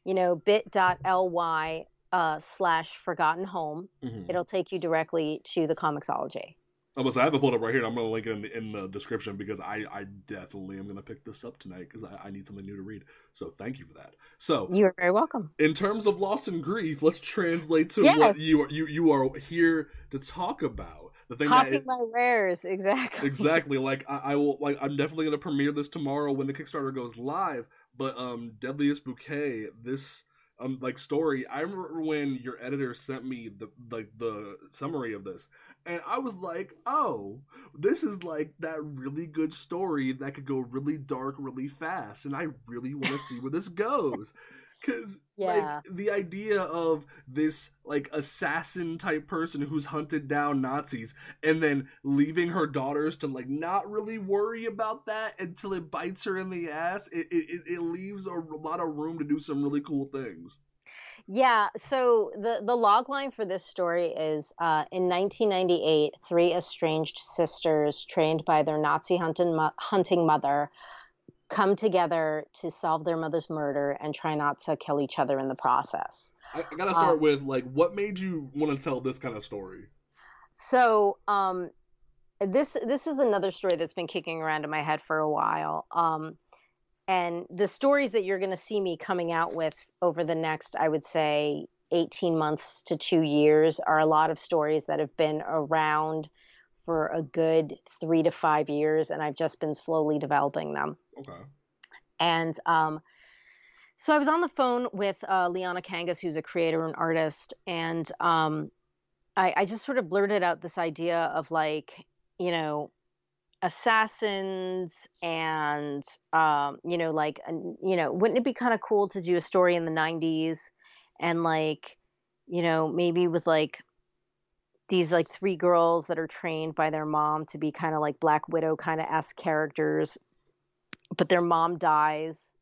you know, bit.ly uh, slash Forgotten Home. Mm-hmm. It'll take you directly to the Comixology.
I must. I have it pulled up right here. I'm going to link it in the, in the description because I, I definitely am going to pick this up tonight because I, I, need something new to read. So thank you for that. So
you're very welcome.
In terms of loss and grief, let's translate to yeah. what you are you you are here to talk about.
The thing Popping that my rares, exactly.
Exactly. Like I, I will. Like I'm definitely going to premiere this tomorrow when the Kickstarter goes live. But um, Deadliest Bouquet, this um like story. I remember when your editor sent me the like the, the summary of this, and I was like, oh, this is like that really good story that could go really dark really fast. And I really want to see where this goes. Because, yeah. like, the idea of this, like, assassin type person who's hunted down Nazis and then leaving her daughters to, like, not really worry about that until it bites her in the ass, it, it, it leaves a lot of room to do some really cool things.
Yeah, so the the log line for this story is uh, in 1998, three estranged sisters trained by their Nazi hunting hunting mother come together to solve their mother's murder and try not to kill each other in the process.
I, I gotta start um, with like, what made you want to tell this kind of story?
So, um, this this is another story that's been kicking around in my head for a while. Um, and the stories that you're going to see me coming out with over the next i would say 18 months to two years are a lot of stories that have been around for a good three to five years and i've just been slowly developing them. Okay. And um, so i was on the phone with uh, liana kangas who's a creator and artist and um, I, I just sort of blurted out this idea of like you know assassins and um, you know like you know wouldn't it be kind of cool to do a story in the 90s and like you know maybe with like these like three girls that are trained by their mom to be kind of like black widow kind of s characters but their mom dies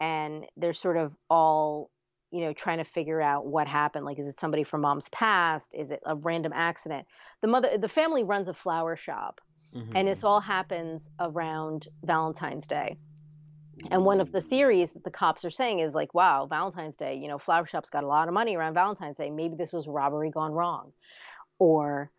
and they're sort of all you know trying to figure out what happened like is it somebody from mom's past is it a random accident the mother the family runs a flower shop Mm-hmm. And this all happens around Valentine's Day. And one of the theories that the cops are saying is like, wow, Valentine's Day, you know, flower shops got a lot of money around Valentine's Day. Maybe this was robbery gone wrong. Or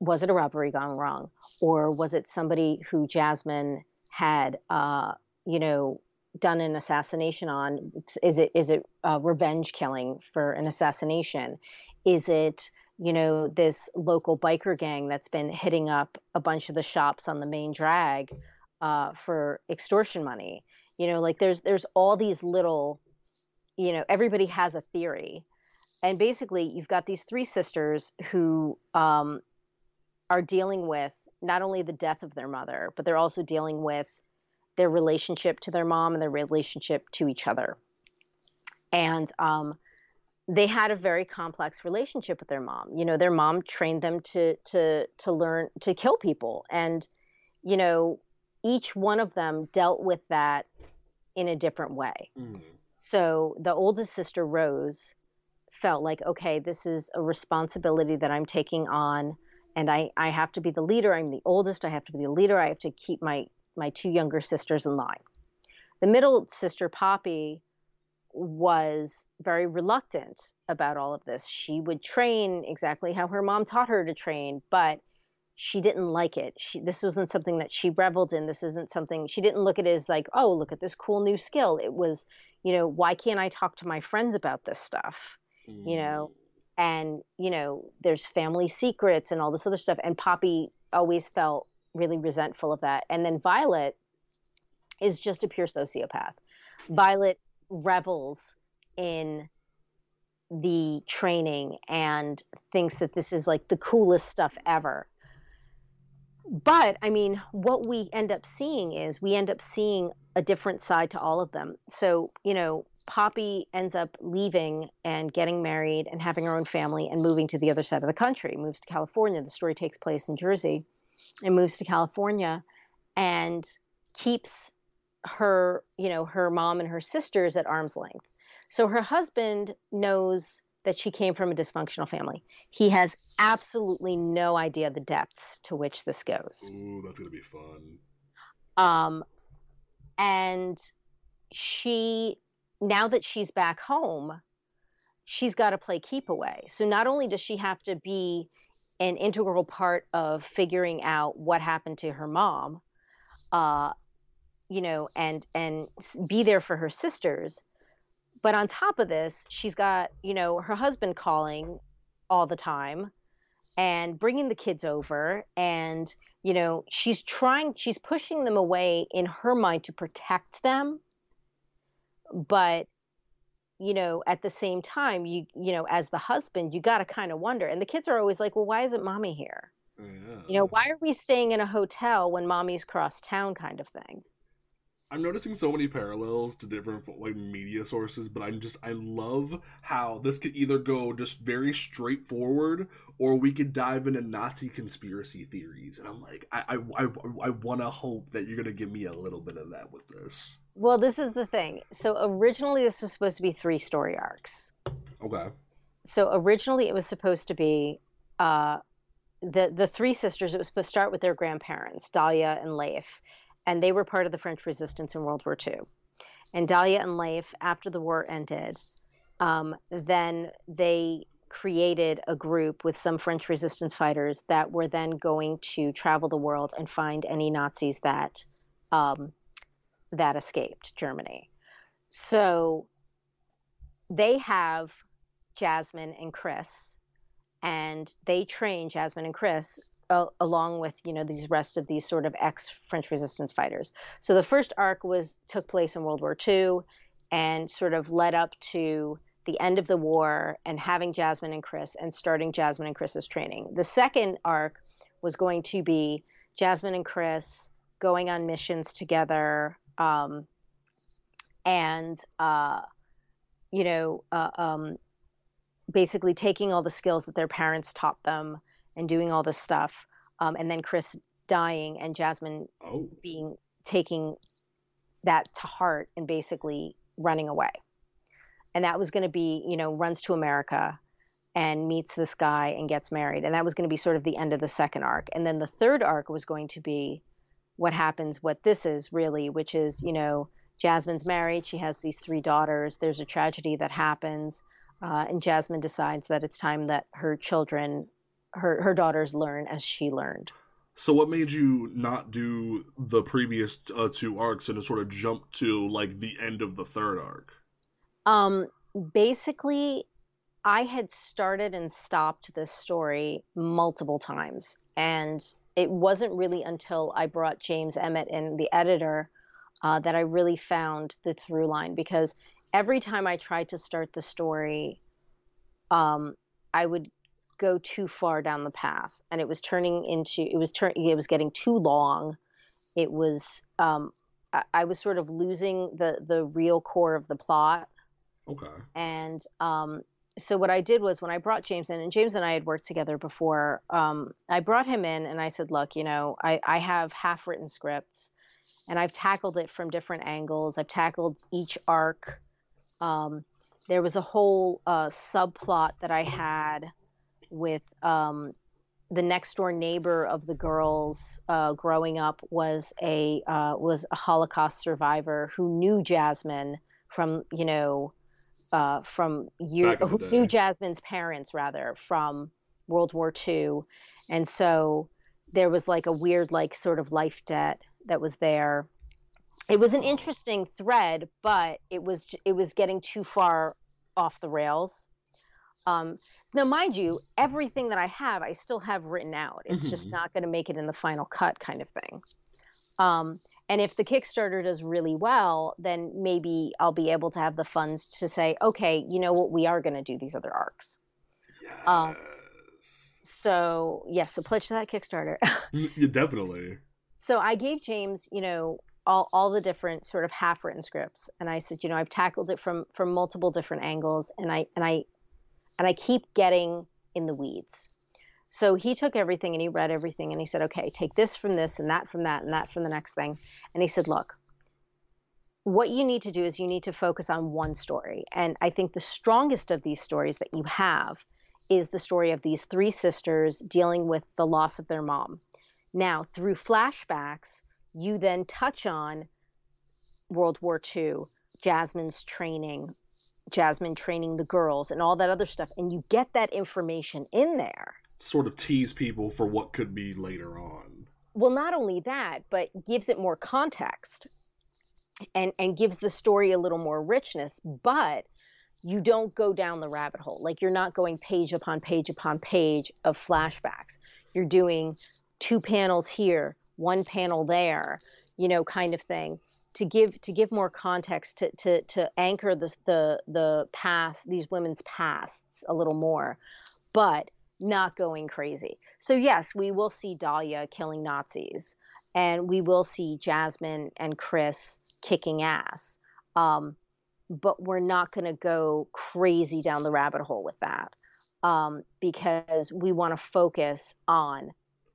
was it a robbery gone wrong? Or was it somebody who Jasmine had, uh, you know, done an assassination on? Is it is it revenge killing for an assassination? Is it you know, this local biker gang that's been hitting up a bunch of the shops on the main drag uh, for extortion money. You know, like there's there's all these little, you know, everybody has a theory, and basically you've got these three sisters who um, are dealing with not only the death of their mother, but they're also dealing with their relationship to their mom and their relationship to each other. And um, they had a very complex relationship with their mom. You know, their mom trained them to to to learn to kill people and you know, each one of them dealt with that in a different way. Mm. So the oldest sister Rose felt like, okay, this is a responsibility that I'm taking on and I I have to be the leader. I'm the oldest. I have to be the leader. I have to keep my my two younger sisters in line. The middle sister Poppy was very reluctant about all of this. She would train exactly how her mom taught her to train, but she didn't like it. She, this wasn't something that she reveled in. This isn't something she didn't look at it as like, oh, look at this cool new skill. It was, you know, why can't I talk to my friends about this stuff? You know, mm. and you know, there's family secrets and all this other stuff. And Poppy always felt really resentful of that. And then Violet is just a pure sociopath. Violet revels in the training and thinks that this is like the coolest stuff ever. But I mean, what we end up seeing is we end up seeing a different side to all of them. So, you know, Poppy ends up leaving and getting married and having her own family and moving to the other side of the country, moves to California. The story takes place in Jersey and moves to California and keeps her, you know, her mom and her sisters at arm's length. So her husband knows that she came from a dysfunctional family. He has absolutely no idea the depths to which this goes.
Ooh, that's gonna be fun.
Um, and she, now that she's back home, she's got to play keep away. So not only does she have to be an integral part of figuring out what happened to her mom, uh, you know, and and be there for her sisters, but on top of this, she's got, you know, her husband calling all the time and bringing the kids over and, you know, she's trying she's pushing them away in her mind to protect them. But you know, at the same time, you you know, as the husband, you got to kind of wonder. And the kids are always like, "Well, why isn't mommy here?" Yeah. You know, why are we staying in a hotel when mommy's cross town kind of thing?
I'm noticing so many parallels to different like media sources, but I'm just I love how this could either go just very straightforward or we could dive into Nazi conspiracy theories. And I'm like, I I I, I want to hope that you're gonna give me a little bit of that with this.
Well, this is the thing. So originally, this was supposed to be three story arcs.
Okay.
So originally, it was supposed to be uh, the the three sisters. It was supposed to start with their grandparents, Dahlia and Leif and they were part of the French resistance in World War II. And Dahlia and Leif, after the war ended, um, then they created a group with some French resistance fighters that were then going to travel the world and find any Nazis that um, that escaped Germany. So they have Jasmine and Chris, and they train Jasmine and Chris uh, along with you know these rest of these sort of ex French resistance fighters. So the first arc was took place in World War II, and sort of led up to the end of the war and having Jasmine and Chris and starting Jasmine and Chris's training. The second arc was going to be Jasmine and Chris going on missions together, um, and uh, you know, uh, um, basically taking all the skills that their parents taught them and doing all this stuff, um, and then Chris dying and Jasmine oh. being taking that to heart and basically running away. And that was going to be, you know, runs to America and meets this guy and gets married. And that was going to be sort of the end of the second arc. And then the third arc was going to be what happens, what this is really, which is, you know, Jasmine's married. She has these three daughters. There's a tragedy that happens. Uh, and Jasmine decides that it's time that her children her her daughters learn as she learned.
So what made you not do the previous uh, two arcs and to sort of jump to like the end of the third arc?
Um basically I had started and stopped this story multiple times and it wasn't really until I brought James Emmett in the editor uh, that I really found the through line because every time I tried to start the story um, I would go too far down the path and it was turning into it was turning it was getting too long. It was um I, I, was sort of losing the the real core of the plot.
Okay.
And um so what i did was when i brought james in and james and i had worked together before um i brought him in and i said look you know i i have half written scripts and i've tackled it from different angles. I've tackled each arc. Um there was a whole uh, subplot that I had with um, the next door neighbor of the girls uh, growing up was a uh, was a Holocaust survivor who knew Jasmine from you know uh, from year who knew Jasmine's parents rather from World War II, and so there was like a weird like sort of life debt that was there. It was an interesting thread, but it was it was getting too far off the rails. Um, now, mind you, everything that I have, I still have written out. It's mm-hmm. just not going to make it in the final cut, kind of thing. Um, And if the Kickstarter does really well, then maybe I'll be able to have the funds to say, okay, you know what, we are going to do these other arcs.
Yes.
Um, so yeah, so pledge to that Kickstarter.
yeah, definitely.
So I gave James, you know, all, all the different sort of half written scripts, and I said, you know, I've tackled it from from multiple different angles, and I and I and I keep getting in the weeds. So he took everything and he read everything and he said, okay, take this from this and that from that and that from the next thing. And he said, look, what you need to do is you need to focus on one story. And I think the strongest of these stories that you have is the story of these three sisters dealing with the loss of their mom. Now, through flashbacks, you then touch on World War II, Jasmine's training, Jasmine training the girls, and all that other stuff. And you get that information in there
sort of tease people for what could be later on.
Well, not only that, but gives it more context and and gives the story a little more richness, but you don't go down the rabbit hole. Like you're not going page upon page upon page of flashbacks. You're doing two panels here, one panel there, you know, kind of thing to give to give more context to to to anchor the the the past these women's pasts a little more. But not going crazy. So yes, we will see Dahlia killing Nazis, and we will see Jasmine and Chris kicking ass. Um, but we're not going to go crazy down the rabbit hole with that um, because we want to focus on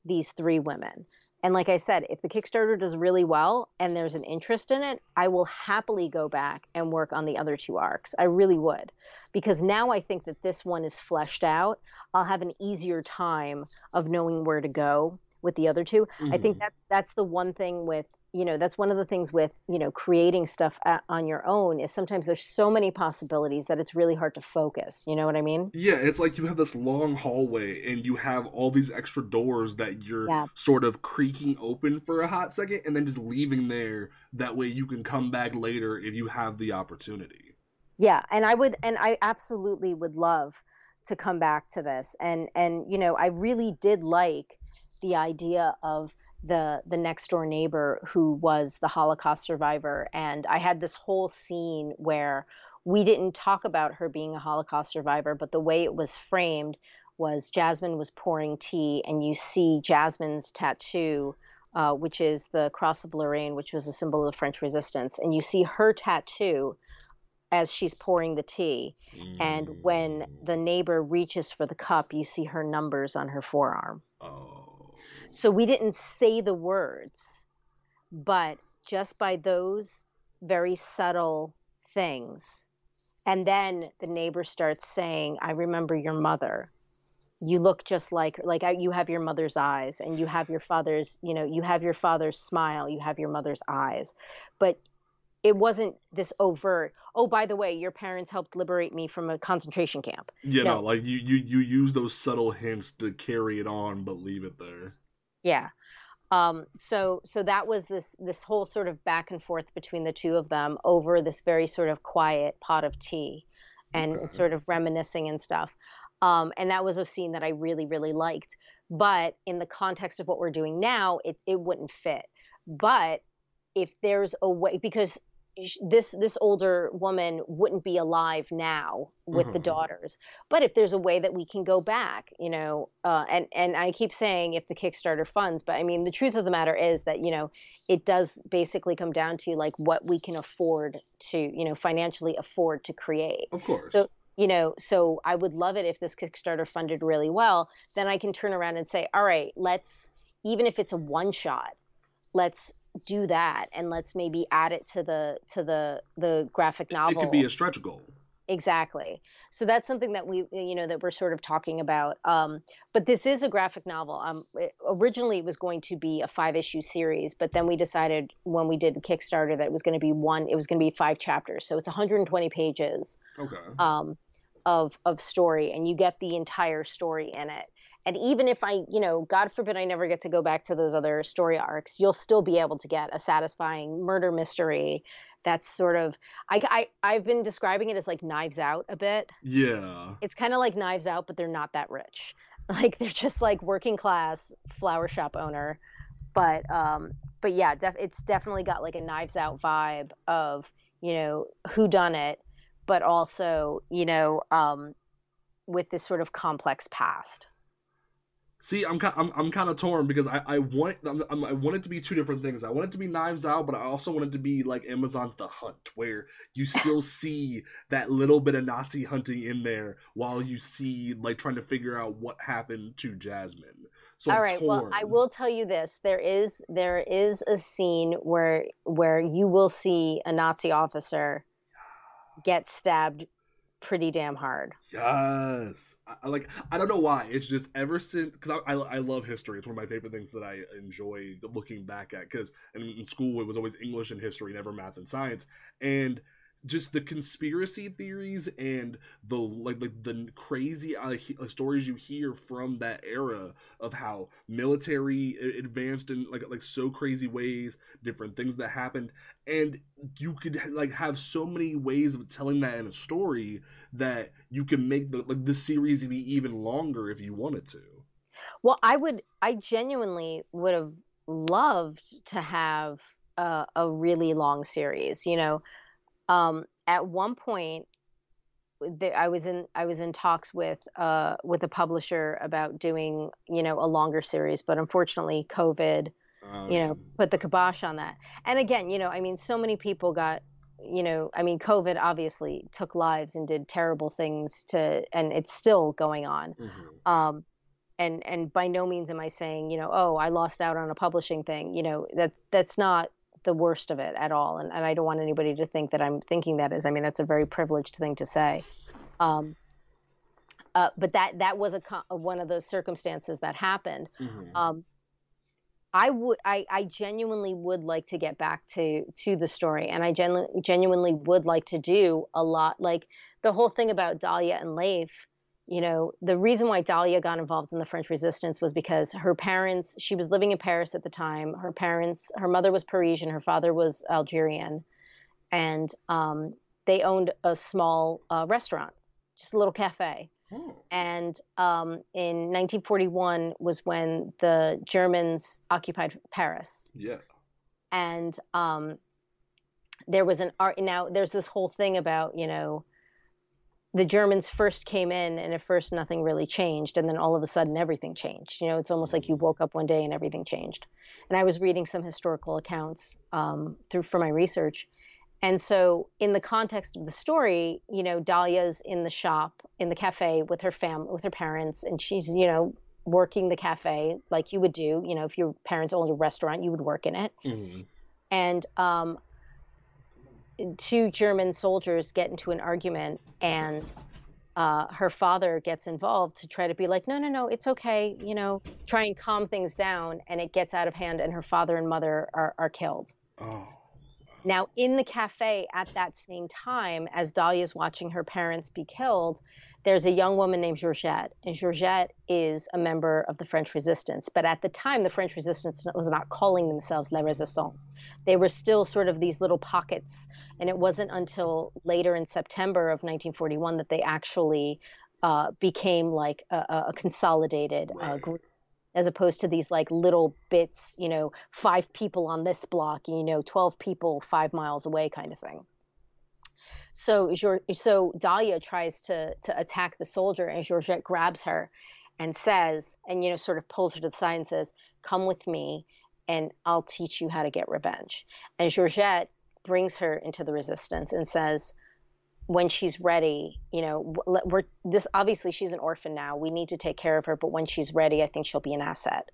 these three women. And like I said, if the Kickstarter does really well and there's an interest in it, I will happily go back and work on the other two arcs. I really would. Because now I think that this one is fleshed out. I'll have an easier time of knowing where to go with the other 2 mm-hmm. I think mm-hmm. that's that's the one thing with you know that's one of the things with you know creating stuff at, on your own is sometimes there's so many possibilities that it's really hard to focus you know what i mean?
Yeah it's like you have this long hallway and you have all these extra doors that you're yeah. sort of creaking open for a hot second and then just leaving there. That way you can come back later if you have the opportunity.
Yeah and i would and i absolutely would love to come back to this. And and you know i really did like the idea of the the next door neighbor who was the Holocaust survivor. And I had this whole scene where we didn't talk about her being a Holocaust survivor but the way it was framed was Jasmine was pouring tea and you see Jasmine's tattoo uh, which is the cross of Lorraine which was a symbol of the French resistance. And you see her tattoo as she's pouring the tea. Mm. and when the neighbor reaches for the cup you see her numbers on her forearm.
Oh
so we didn't say the words, but just by those very subtle things. And then the neighbor starts saying, I remember your mother. You look just like her. Like you have your mother's eyes and you have your father's, you know, you have your father's smile, you have your mother's eyes. But it wasn't this overt oh by the way your parents helped liberate me from a concentration camp
you no. know like you you you use those subtle hints to carry it on but leave it there
yeah. Um, so so that was this this whole sort of back and forth between the two of them over this very sort of quiet pot of tea and okay. sort of reminiscing and stuff. Um, and that was a scene that I really, really liked. But in the context of what we're doing now, it, it wouldn't fit. But if there's a way, because this this older woman wouldn't be alive now with mm-hmm. the daughters. But if there's a way that we can go back you know uh, and and i keep saying if the kickstarter funds but i mean the truth of the matter is that you know it does basically come down to like what we can afford to you know financially afford to create.
Of course.
so you know so i would love it if this kickstarter funded really well. Then i can turn around and say all right let's even if it's a one shot let's do that and let's maybe add it to the to the the graphic novel.
It could be a stretch goal.
Exactly. So that's something that we, you know, that we're sort of talking about. Um, but this is a graphic novel. Um, it, originally, it was going to be a five issue series, but then we decided when we did the Kickstarter that it was going to be one. It was going to be five chapters. So it's 120 pages.
Okay.
Um, of of story, and you get the entire story in it and even if i you know god forbid i never get to go back to those other story arcs you'll still be able to get a satisfying murder mystery that's sort of I, I i've been describing it as like knives out a bit.
Yeah.
It's kind of like knives out but they're not that rich. Like they're just like working class flower shop owner. But um but yeah, def- it's definitely got like a Knives Out vibe of you know who done it, but also you know um, with this sort of complex past.
See, I'm kind, I'm, I'm kind of torn because I, I want, I'm, I'm, i want it to be two different things. I want it to be Knives Out, but I also want it to be like Amazon's The Hunt, where you still see that little bit of Nazi hunting in there while you see like trying to figure out what happened to Jasmine.
So All right. Well, I will tell you this: there is there is a scene where where you will see a Nazi officer get stabbed pretty damn hard.
Yes, I, like I don't know why. It's just ever since because I, I, I love history. It's one of my favorite things that I enjoy looking back at. Because in school it was always English and history, never math and science. And just the conspiracy theories and the like, like the crazy uh, uh, stories you hear from that era of how military advanced in like like so crazy ways different things that happened. And you could like have so many ways of telling that in a story that you can make the like the series be even longer if you wanted to.
Well i would i genuinely would have loved to have a, a really long series you know um, at one point, I was in I was in talks with uh, with a publisher about doing you know a longer series, but unfortunately, COVID, um, you know, um. put the kibosh on that. And again, you know, I mean, so many people got you know, I mean, COVID obviously took lives and did terrible things to, and it's still going on. Mm-hmm. Um, and and by no means am I saying, you know, oh, I lost out on a publishing thing. You know, that's that's not the worst of it at all. And, and I don't want anybody to think that I'm thinking that is. I mean, that's a very privileged thing to say. Um, uh, but that that was a one of the circumstances that happened. Mm-hmm. Um, I would I, I genuinely would like to get back to to the story, and I genu- genuinely would like to do a lot. Like the whole thing about Dahlia and Leif you know, the reason why Dahlia got involved in the French resistance was because her parents, she was living in Paris at the time. Her parents, her mother was Parisian, her father was Algerian. And um, they owned a small uh, restaurant, just a little cafe. Oh. And um, in 1941 was when the Germans occupied Paris.
Yeah.
And um, there was an art. Now, there's this whole thing about, you know, the Germans first came in and at first nothing really changed and then all of a sudden everything changed. You know, it's almost like you woke up one day and everything changed. And I was reading some historical accounts um, through for my research. And so in the context of the story, you know, Dahlia's in the shop, in the cafe with her fam with her parents, and she's, you know, working the cafe like you would do. You know, if your parents owned a restaurant, you would work in it. Mm-hmm. And um, two German soldiers get into an argument, and uh, her father gets involved to try to be like, no, no, no, it's okay, you know, try and calm things down, and it gets out of hand, and her father and mother are, are killed. Oh. Now, in the cafe at that same time, as Dahlia's watching her parents be killed, there's a young woman named Georgette, and Georgette is a member of the French resistance. But at the time, the French resistance was not calling themselves La Resistance. They were still sort of these little pockets. And it wasn't until later in September of 1941 that they actually uh, became like a, a consolidated uh, group as opposed to these like little bits, you know, five people on this block, you know, 12 people five miles away kind of thing. So so Dahlia tries to to attack the soldier, and Georgette grabs her and says, and you know, sort of pulls her to the side and says, "Come with me, and I'll teach you how to get revenge." And Georgette brings her into the resistance and says, when she's ready, you know, we're this obviously she's an orphan now. We need to take care of her, but when she's ready, I think she'll be an asset.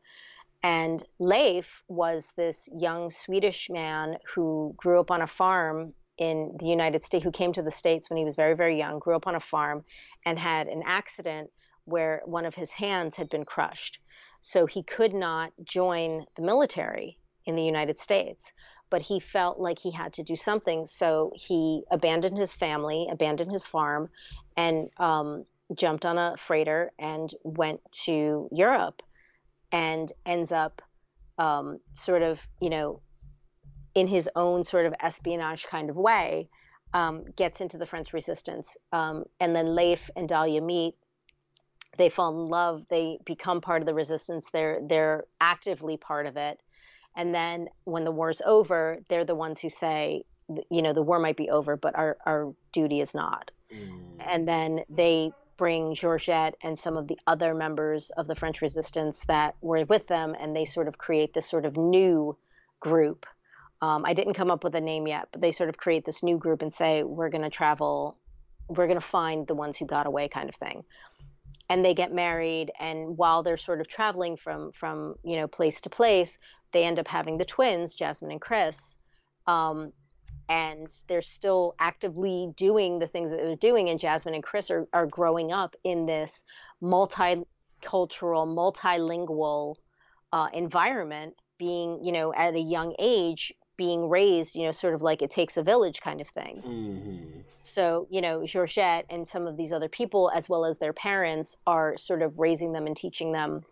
And Leif was this young Swedish man who grew up on a farm in the United States who came to the States when he was very, very young, grew up on a farm, and had an accident where one of his hands had been crushed. So he could not join the military in the United States, but he felt like he had to do something. So he abandoned his family, abandoned his farm, and um, jumped on a freighter and went to Europe and ends up um, sort of, you know, in his own sort of espionage kind of way, um, gets into the French resistance. Um, and then Leif and Dahlia meet. They fall in love. They become part of the resistance. They're they're actively part of it. and then when the war's over they're the ones who say you know the war might be over but our, our duty is not mm. and then they bring georgette and some of the other members of the french resistance that were with them and they sort of create this sort of new group um, i didn't come up with a name yet but they sort of create this new group and say we're going to travel we're going to find the ones who got away kind of thing. And they get married and while they're sort of traveling from from you know place to place they end up having the twins jasmine and chris um, and they're still actively doing the things that they're doing and jasmine and chris are, are growing up in this multicultural multilingual uh, environment being you know at a young age being raised, you know, sort of like it takes a village kind of thing. Mm-hmm. So, you know, Georgette and some of these other people, as well as their parents, are sort of raising them and teaching them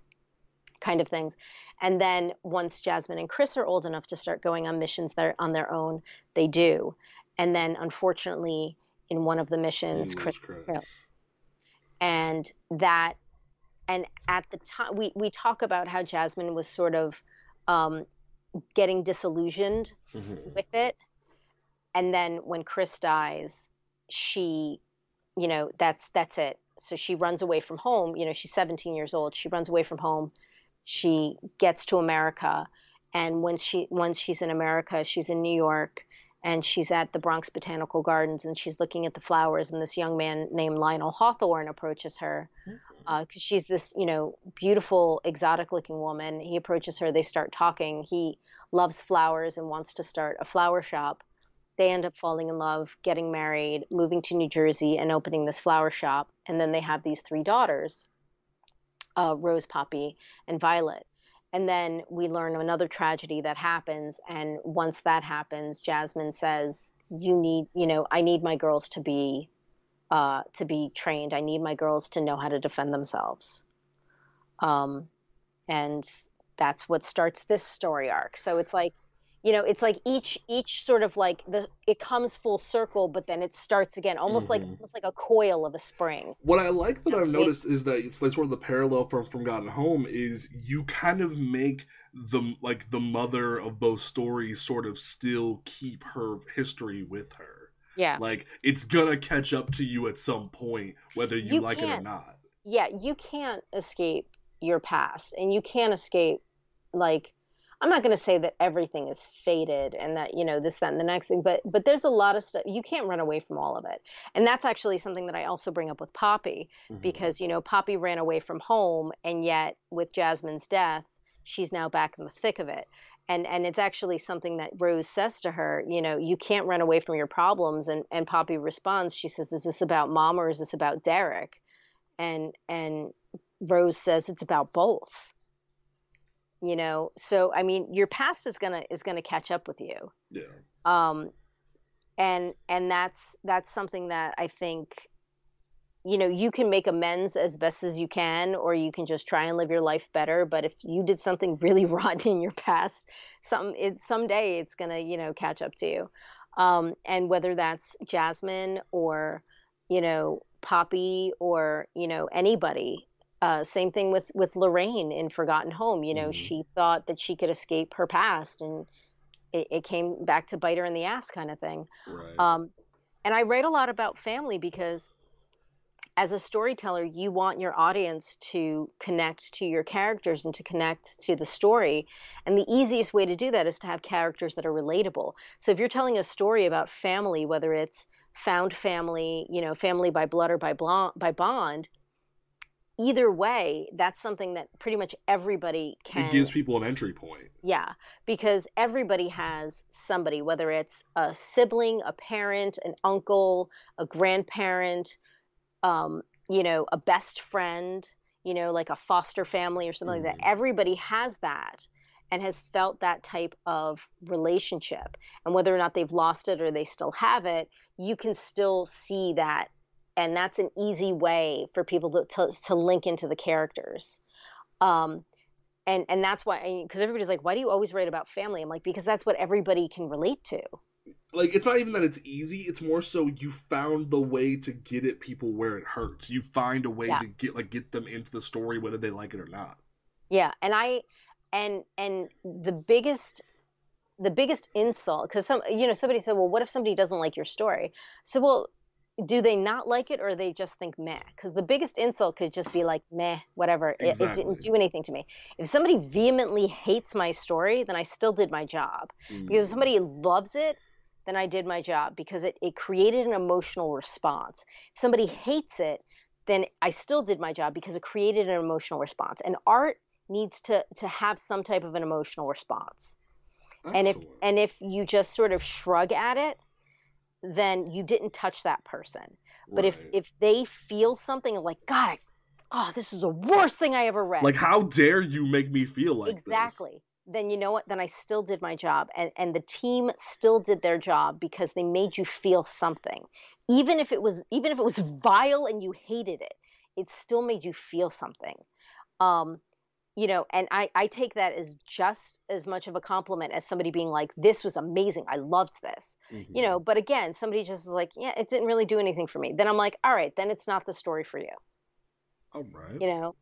kind of things. And then once Jasmine and Chris are old enough to start going on missions there on their own, they do. And then unfortunately, in one of the missions, Chris is killed. And that, and at the time, we, we talk about how Jasmine was sort of um, getting disillusioned mm-hmm. with it. And then when Chris dies, she, you know, that's that's it. So she runs away from home. You know, she's 17 years old. She runs away from home. She gets to America, and when she once she's in America, she's in New York, and she's at the Bronx Botanical Gardens, and she's looking at the flowers. And this young man named Lionel Hawthorne approaches her, mm-hmm because uh, she's this, you know, beautiful, exotic-looking woman. He approaches her. They start talking. He loves flowers and wants to start a flower shop. They end up falling in love, getting married, moving to New Jersey, and opening this flower shop. And then they have these three daughters, uh, Rose, Poppy, and Violet. And then we learn another tragedy that happens. And once that happens, Jasmine says, "You need, you know, I need my girls to be uh, to be trained. I need my girls to know how to defend themselves. Um, and that's what starts this story arc. So it's like, you know, it's like each each sort of like the it comes full circle, but then it starts again, almost mm-hmm. like almost like a coil of a spring.
What I like that I've noticed is that it's like sort of the parallel from from Gotten Home is you kind of make the like the mother of both stories sort of still keep her history with her
yeah.
Like it's gonna catch up to you at some point, whether you, you like it or not.
Yeah, you can't escape your past and you can't escape like I'm not going to say that everything is faded and that you know this that and the next thing but but there's a lot of stuff you can't run away from all of it and that's actually something that I also bring up with Poppy mm-hmm. because you know Poppy ran away from home and yet with Jasmine's death she's now back in the thick of it and and it's actually something that Rose says to her, you know, you can't run away from your problems and and Poppy responds, she says, "Is this about mom or is this about Derek?" And and Rose says it's about both. You know, so I mean, your past is going to is going to catch up with you.
Yeah.
Um and and that's that's something that I think you know you can make amends as best as you can or you can just try and live your life better but if you did something really rotten in your past some it someday it's going to you know catch up to you um, and whether that's jasmine or you know poppy or you know anybody uh, same thing with with lorraine in forgotten home you know mm-hmm. she thought that she could escape her past and it, it, came back to bite her in the ass kind of thing
right.
um, and i write a lot about family because as a storyteller, you want your audience to connect to your characters and to connect to the story. And the easiest way to do that is to have characters that are relatable. So if you're telling a story about family, whether it's found family, you know, family by blood or by, blond, by bond, either way, that's something that pretty much everybody can.
It gives people an entry point.
Yeah, because everybody has somebody, whether it's a sibling, a parent, an uncle, a grandparent, um, you know, a best friend, you know, like a foster family or something mm-hmm. like that. Mm-hmm. Everybody has that and has felt that type of relationship. And whether or not they've lost it or they still have it, you can still see that. And that's an easy way for people to, to, to link into the characters. Um, and, and that's why, because everybody's like, why do you always write about family? I'm like, because that's what everybody can relate to
like it's not even that it's easy it's more so you found the way to get it people where it hurts you find a way yeah. to get like get them into the story whether they like it or not
yeah and i and and the biggest the biggest insult because some you know somebody said well what if somebody doesn't like your story so well do they not like it or they just think meh because the biggest insult could just be like meh whatever exactly. it, it, didn't do anything to me if somebody vehemently hates my story then i still did my job mm. because if somebody loves it then i did my job because it, it created an emotional response if somebody hates it then i still did my job because it created an emotional response and art needs to to have some type of an emotional response Excellent. and if and if you just sort of shrug at it then you didn't touch that person. But right. if if they feel something like God, oh, this is the worst thing I ever read.
Like, how dare you make me feel like
exactly.
This?
Then you know what? Then I still did my job, and and the team still did their job because they made you feel something, even if it was even if it was vile and you hated it, it still made you feel something. Um, you know and I, I take that as just as much of a compliment as somebody being like this was amazing. I loved this. Mm-hmm. you know but again somebody just is like yeah it didn't really do anything for me. Then i'm like all right then it's not the story for you.
All right.
You know?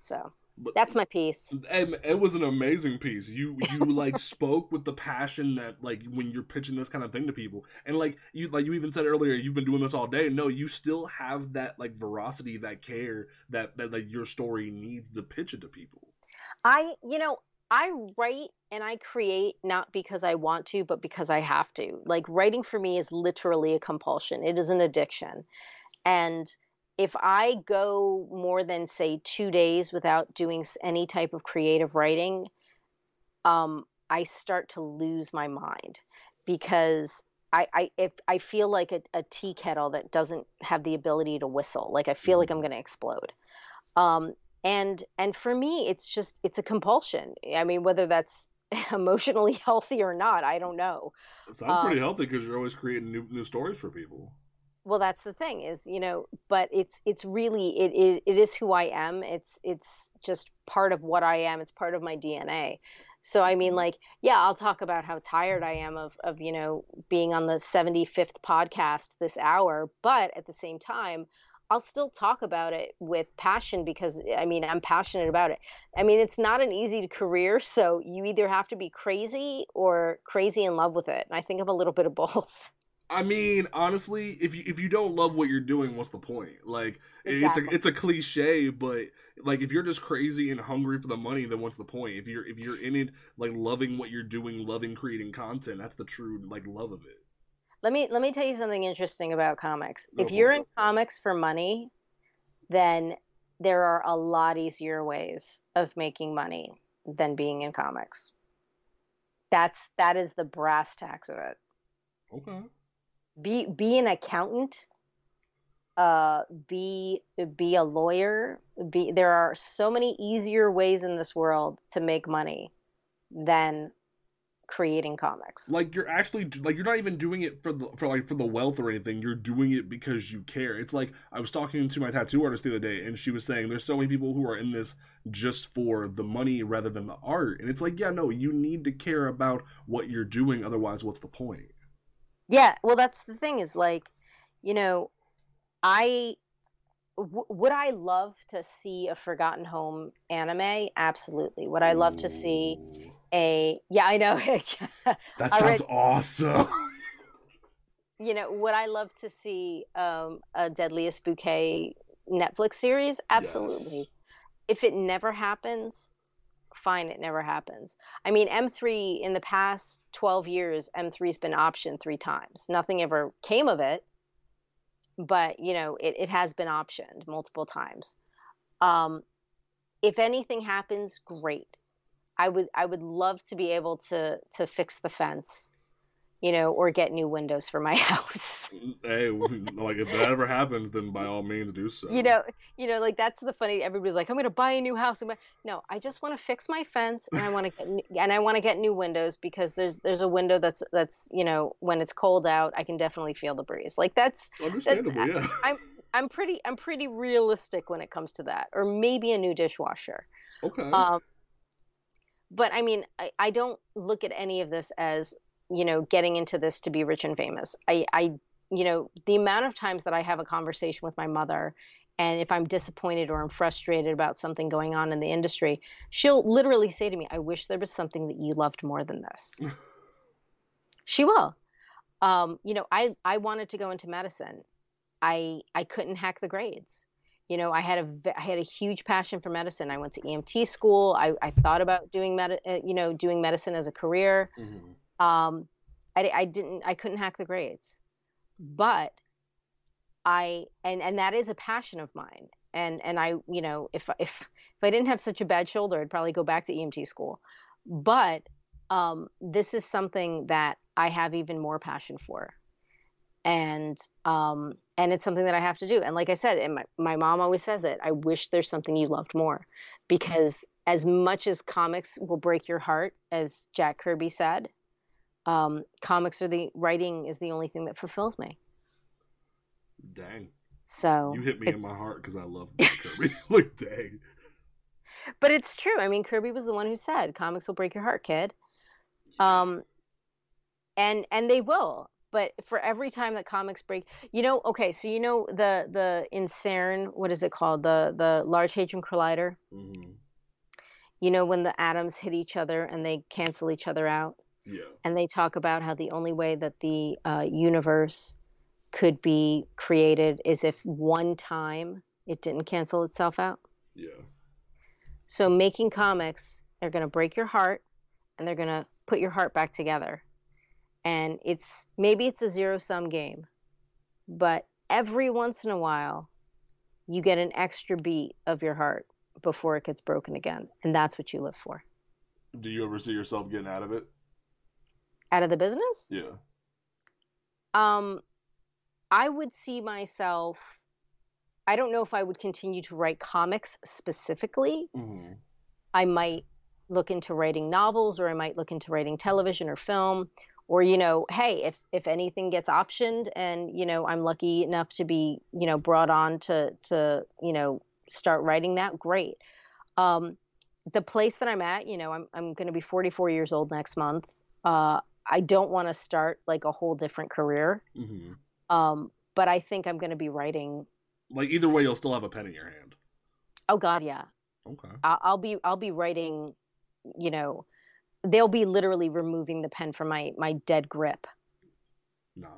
So that's my piece.
and it was an amazing piece. You you like spoke with the passion that like when you're pitching this kind of thing to people. And like you like you even said earlier you've been doing this all day. No you still have that like veracity that care that that like your story needs to pitch it to people.
I you know i write and i create not because i want to but because i have to. Like writing for me is literally a compulsion. It is an addiction. And if I go more than say two days without doing any type of creative writing, um, I start to lose my mind because I, I if I feel like a, a, tea kettle that doesn't have the ability to whistle, like I feel mm-hmm. like I'm going to explode. Um, and and for me, it's just it's a compulsion. I mean, whether that's emotionally healthy or not, I don't know.
It sounds um, pretty healthy because you're always creating new new stories for people
well that's the thing is you know but it's it's really it, it it is who i am it's it's just part of what i am it's part of my dna so i mean mm-hmm. like yeah i'll talk about how tired i am of of you know being on the 75th podcast this hour but at the same time I'll still talk about it with passion because I mean I'm passionate about it. I mean it's not an easy career, so you either have to be crazy or crazy in love with it. And I think I'm a little bit of both.
I mean, honestly, if you if you don't love what you're doing, what's the point? Like exactly. it's a it's a cliche, but like if you're just crazy and hungry for the money, then what's the point? If you're if you're in it like loving what you're doing, loving creating content, that's the true like love of it.
Let me let me tell you something interesting about comics. If you're in comics for money, then there are a lot easier ways of making money than being in comics. That's that is the brass tacks of it.
Okay
be be an accountant uh, be be a lawyer be there are so many easier ways in this world to make money than creating comics.
Like you're actually like you're not even doing it for the for like for the wealth or anything. You're doing it because you care. It's like i was talking to my tattoo artist the other day and she was saying there's so many people who are in this just for the money rather than the art. And it's like yeah no you need to care about what you're doing. Otherwise what's the point
yeah, well, that's the thing is like, you know, I w- would I love to see a Forgotten Home anime? Absolutely. Would I love to see a? Yeah, I know.
that sounds read, awesome.
you know, would I love to see um, a Deadliest Bouquet Netflix series? Absolutely. Yes. If it never happens, fine it never happens. I mean m3 in the past 12 years m3's been optioned three times. Nothing ever came of it but you know it, it has been optioned multiple times. Um, if anything happens great. I would i would love to be able to to fix the fence you know, or get new windows for my house.
hey, like if that ever happens, then by all means do so.
You know, you know, like that's the funny. Everybody's like, I'm going to buy a new house. No, I just want to fix my fence, and I want to get and I want to get new windows because there's there's a window that's that's you know when it's cold out, I can definitely feel the breeze. Like that's
understandable. That's, yeah.
I'm I'm pretty I'm pretty realistic when it comes to that, or maybe a new dishwasher.
Okay. Um,
but I mean, I, I don't look at any of this as you know, getting into this to be rich and famous. I, I, you know, the amount of times that I have a conversation with my mother and if I'm disappointed or I'm frustrated about something going on in the industry, she'll literally say to me, I wish there was something that you loved more than this. she will. Um, you know, I, I wanted to go into medicine. I I couldn't hack the grades. You know, I had a I had a huge passion for medicine. I went to EMT school. I, I thought about doing med, uh, you know, doing medicine as a career. Mm-hmm. Um, I, I didn't I couldn't hack the grades, but I and and that is a passion of mine. And and I you know if if if I didn't have such a bad shoulder, I'd probably go back to EMT school. But um, this is something that I have even more passion for, and um, and it's something that I have to do. And like I said, and my my mom always says it. I wish there's something you loved more, because as much as comics will break your heart, as Jack Kirby said, um, comics are the writing is the only thing that fulfills me.
Dang.
So
you hit me in my heart because I love Kirby. like dang.
But it's true. I mean, Kirby was the one who said, "Comics will break your heart, kid." Um, and and they will. But for every time that comics break, you know, okay, so you know the the in CERN, what is it called? The the Large Hadron Collider. Mm-hmm. You know when the atoms hit each other and they cancel each other out.
Yeah.
And they talk about how the only way that the uh, universe could be created is if one time it didn't cancel itself out.
Yeah.
So making comics they're going to break your heart and they're going to put your heart back together. And it's maybe it's a zero sum game, but every once in a while you get an extra beat of your heart before it gets broken again. And that's what you live for.
Do you ever see yourself getting out of it?
Out of the business?
Yeah.
Um I would see myself. I don't know if I would continue to write comics specifically. Mm-hmm. I might look into writing novels, or I might look into writing television or film, or you know, hey, if if anything gets optioned, and you know, I'm lucky enough to be you know brought on to to you know start writing that, great. Um, the place that I'm at, you know, I'm I'm going to be 44 years old next month. Uh, I don't want to start like a whole different career. Mm-hmm. Um, but I think I'm going to be writing.
Like either way, you'll still have a pen in your hand.
Oh God, yeah.
Okay.
I'll, I'll be I'll be writing. You know, they'll be literally removing the pen from my my dead grip.
Nice.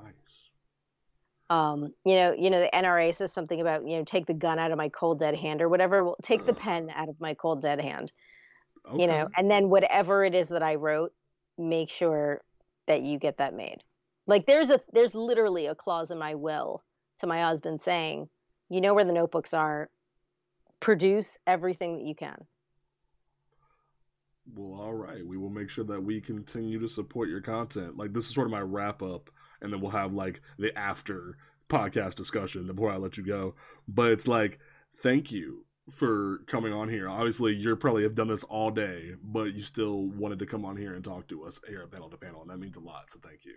Um, you know, you know, the NRA says something about you know take the gun out of my cold dead hand or whatever. Well, take the pen out of my cold dead hand. Okay. You know, and then whatever it is that I wrote, make sure that you get that made. Like there's a there's literally a clause in my will to my husband saying, you know where the notebooks are, produce everything that you can.
Well, all right. We will make sure that we continue to support your content. Like this is sort of my wrap up, and then we'll have like the after podcast discussion before I let you go. But it's like, thank you for coming on here. Obviously, you probably have done this all day, but you still wanted to come on here and talk to us here at panel to panel, and that means a lot. So thank you.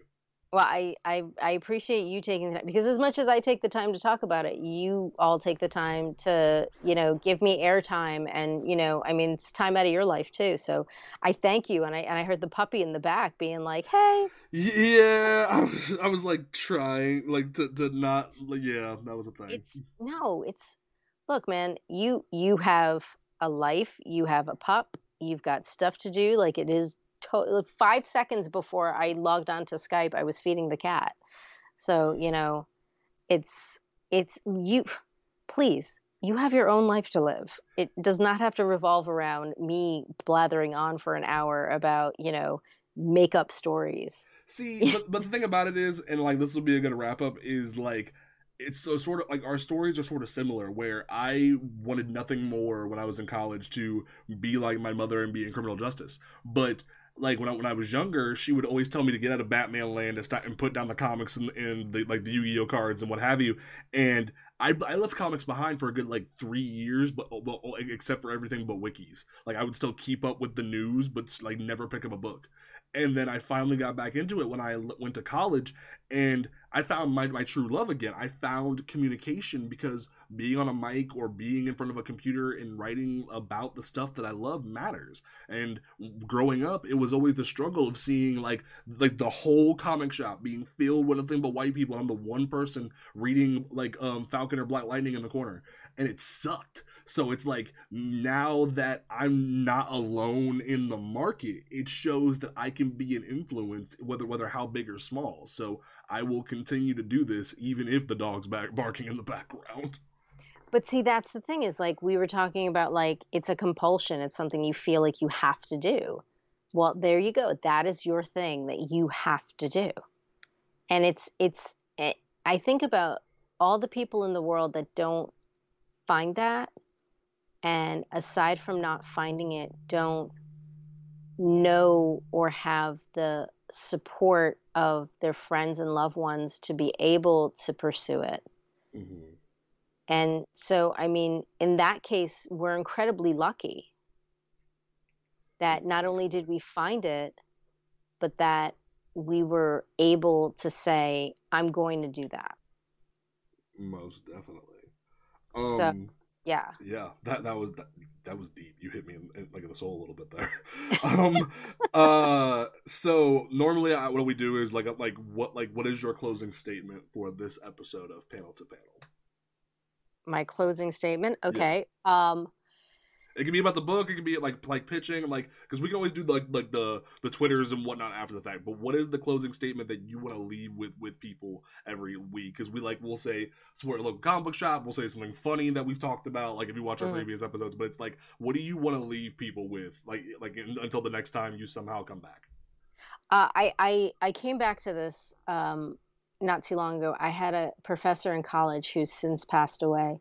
Well, I, I I appreciate you taking the time because as much as I take the time to talk about it, you all take the time to you know give me airtime and you know I mean it's time out of your life too. So I thank you and I and I heard the puppy in the back being like, "Hey."
Yeah, I was I was like trying like to to not yeah that was a thing.
It's no, it's look, man, you you have a life, you have a pup, you've got stuff to do. Like it is to- five seconds before I logged on to Skype, I was feeding the cat. So you know, it's it's you. Please, you have your own life to live. It does not have to revolve around me blathering on for an hour about you know makeup stories.
See, but, but the thing about it is, and like this will be a good wrap up, is like it's so sort of like our stories are sort of similar where i wanted nothing more when i was in college to be like my mother and be in criminal justice but like when I, when I was younger, she would always tell me to get out of Batman land and start and put down the comics and, and the, like the Yu-Gi-Oh cards and what have you. And I, I left comics behind for a good like three years, but, but except for everything but wikis. Like I would still keep up with the news, but like never pick up a book. And then I finally got back into it when I went to college, and I found my, my true love again. I found communication because being on a mic or being in front of a computer and writing about the stuff that I love matters. And growing up, it was always the struggle of seeing like like the whole comic shop being filled with nothing but white people. I'm the one person reading like um, Falcon or Black Lightning in the corner, and it sucked. So it's like now that I'm not alone in the market, it shows that I can be an influence, whether whether how big or small. So I will continue to do this even if the dog's back barking in the background.
But see, that's the thing is like we were talking about like it's a compulsion. It's something you feel like you have to do. Well, there you go. That is your thing that you have to do. And it's it's it, eh, I think about all the people in the world that don't find that and aside from not finding it, don't know or have the support of their friends and loved ones to be able to pursue it. Mm-hmm. And so, I mean, in that case, we're incredibly lucky that not only did we find it, but that we were able to say, I'm going to do that.
Most definitely.
Um, so, yeah.
Yeah, that that was that, that was deep. You hit me in, in, like in the soul a little bit there. um, uh, so normally, I, what we do is like like what like what is your closing statement for this episode of Panel to Panel?
my closing statement. Okay. Yeah. Um
it can be about the book. It can be like like pitching, like because we can always do like like the the twitters and whatnot after the fact. But what is the closing statement that you want to leave with with people every week? Because we like we'll say support a local comic book shop. We'll say something funny that we've talked about, like if you watch our mm. previous episodes. But it's like, what do you want to leave people with, like like in, until the next time you somehow come back?
Uh, I I I came back to this um, not too long ago, I had a professor in college who's since passed away,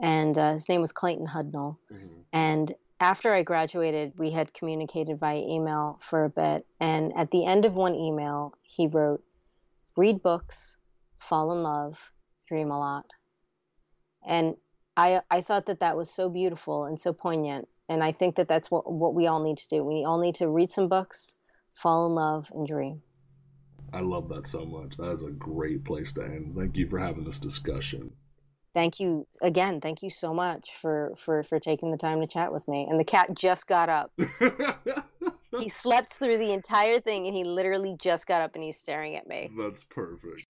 and uh, his name was Clayton Hudnall. Mm-hmm. And after I graduated, we had communicated via email for a bit. And at the end of one email, he wrote, Read books, fall in love, dream a lot. And I, I thought that that was so beautiful and so poignant. And I think that that's what, what we all need to do. We all need to read some books, fall in love, and dream.
I love that so much. That is a great place to end. Thank you for having this discussion.
Thank you again. Thank you so much for for for taking the time to chat with me. And the cat just got up. he slept through the entire thing and he literally just got up and he's staring at me.
That's perfect.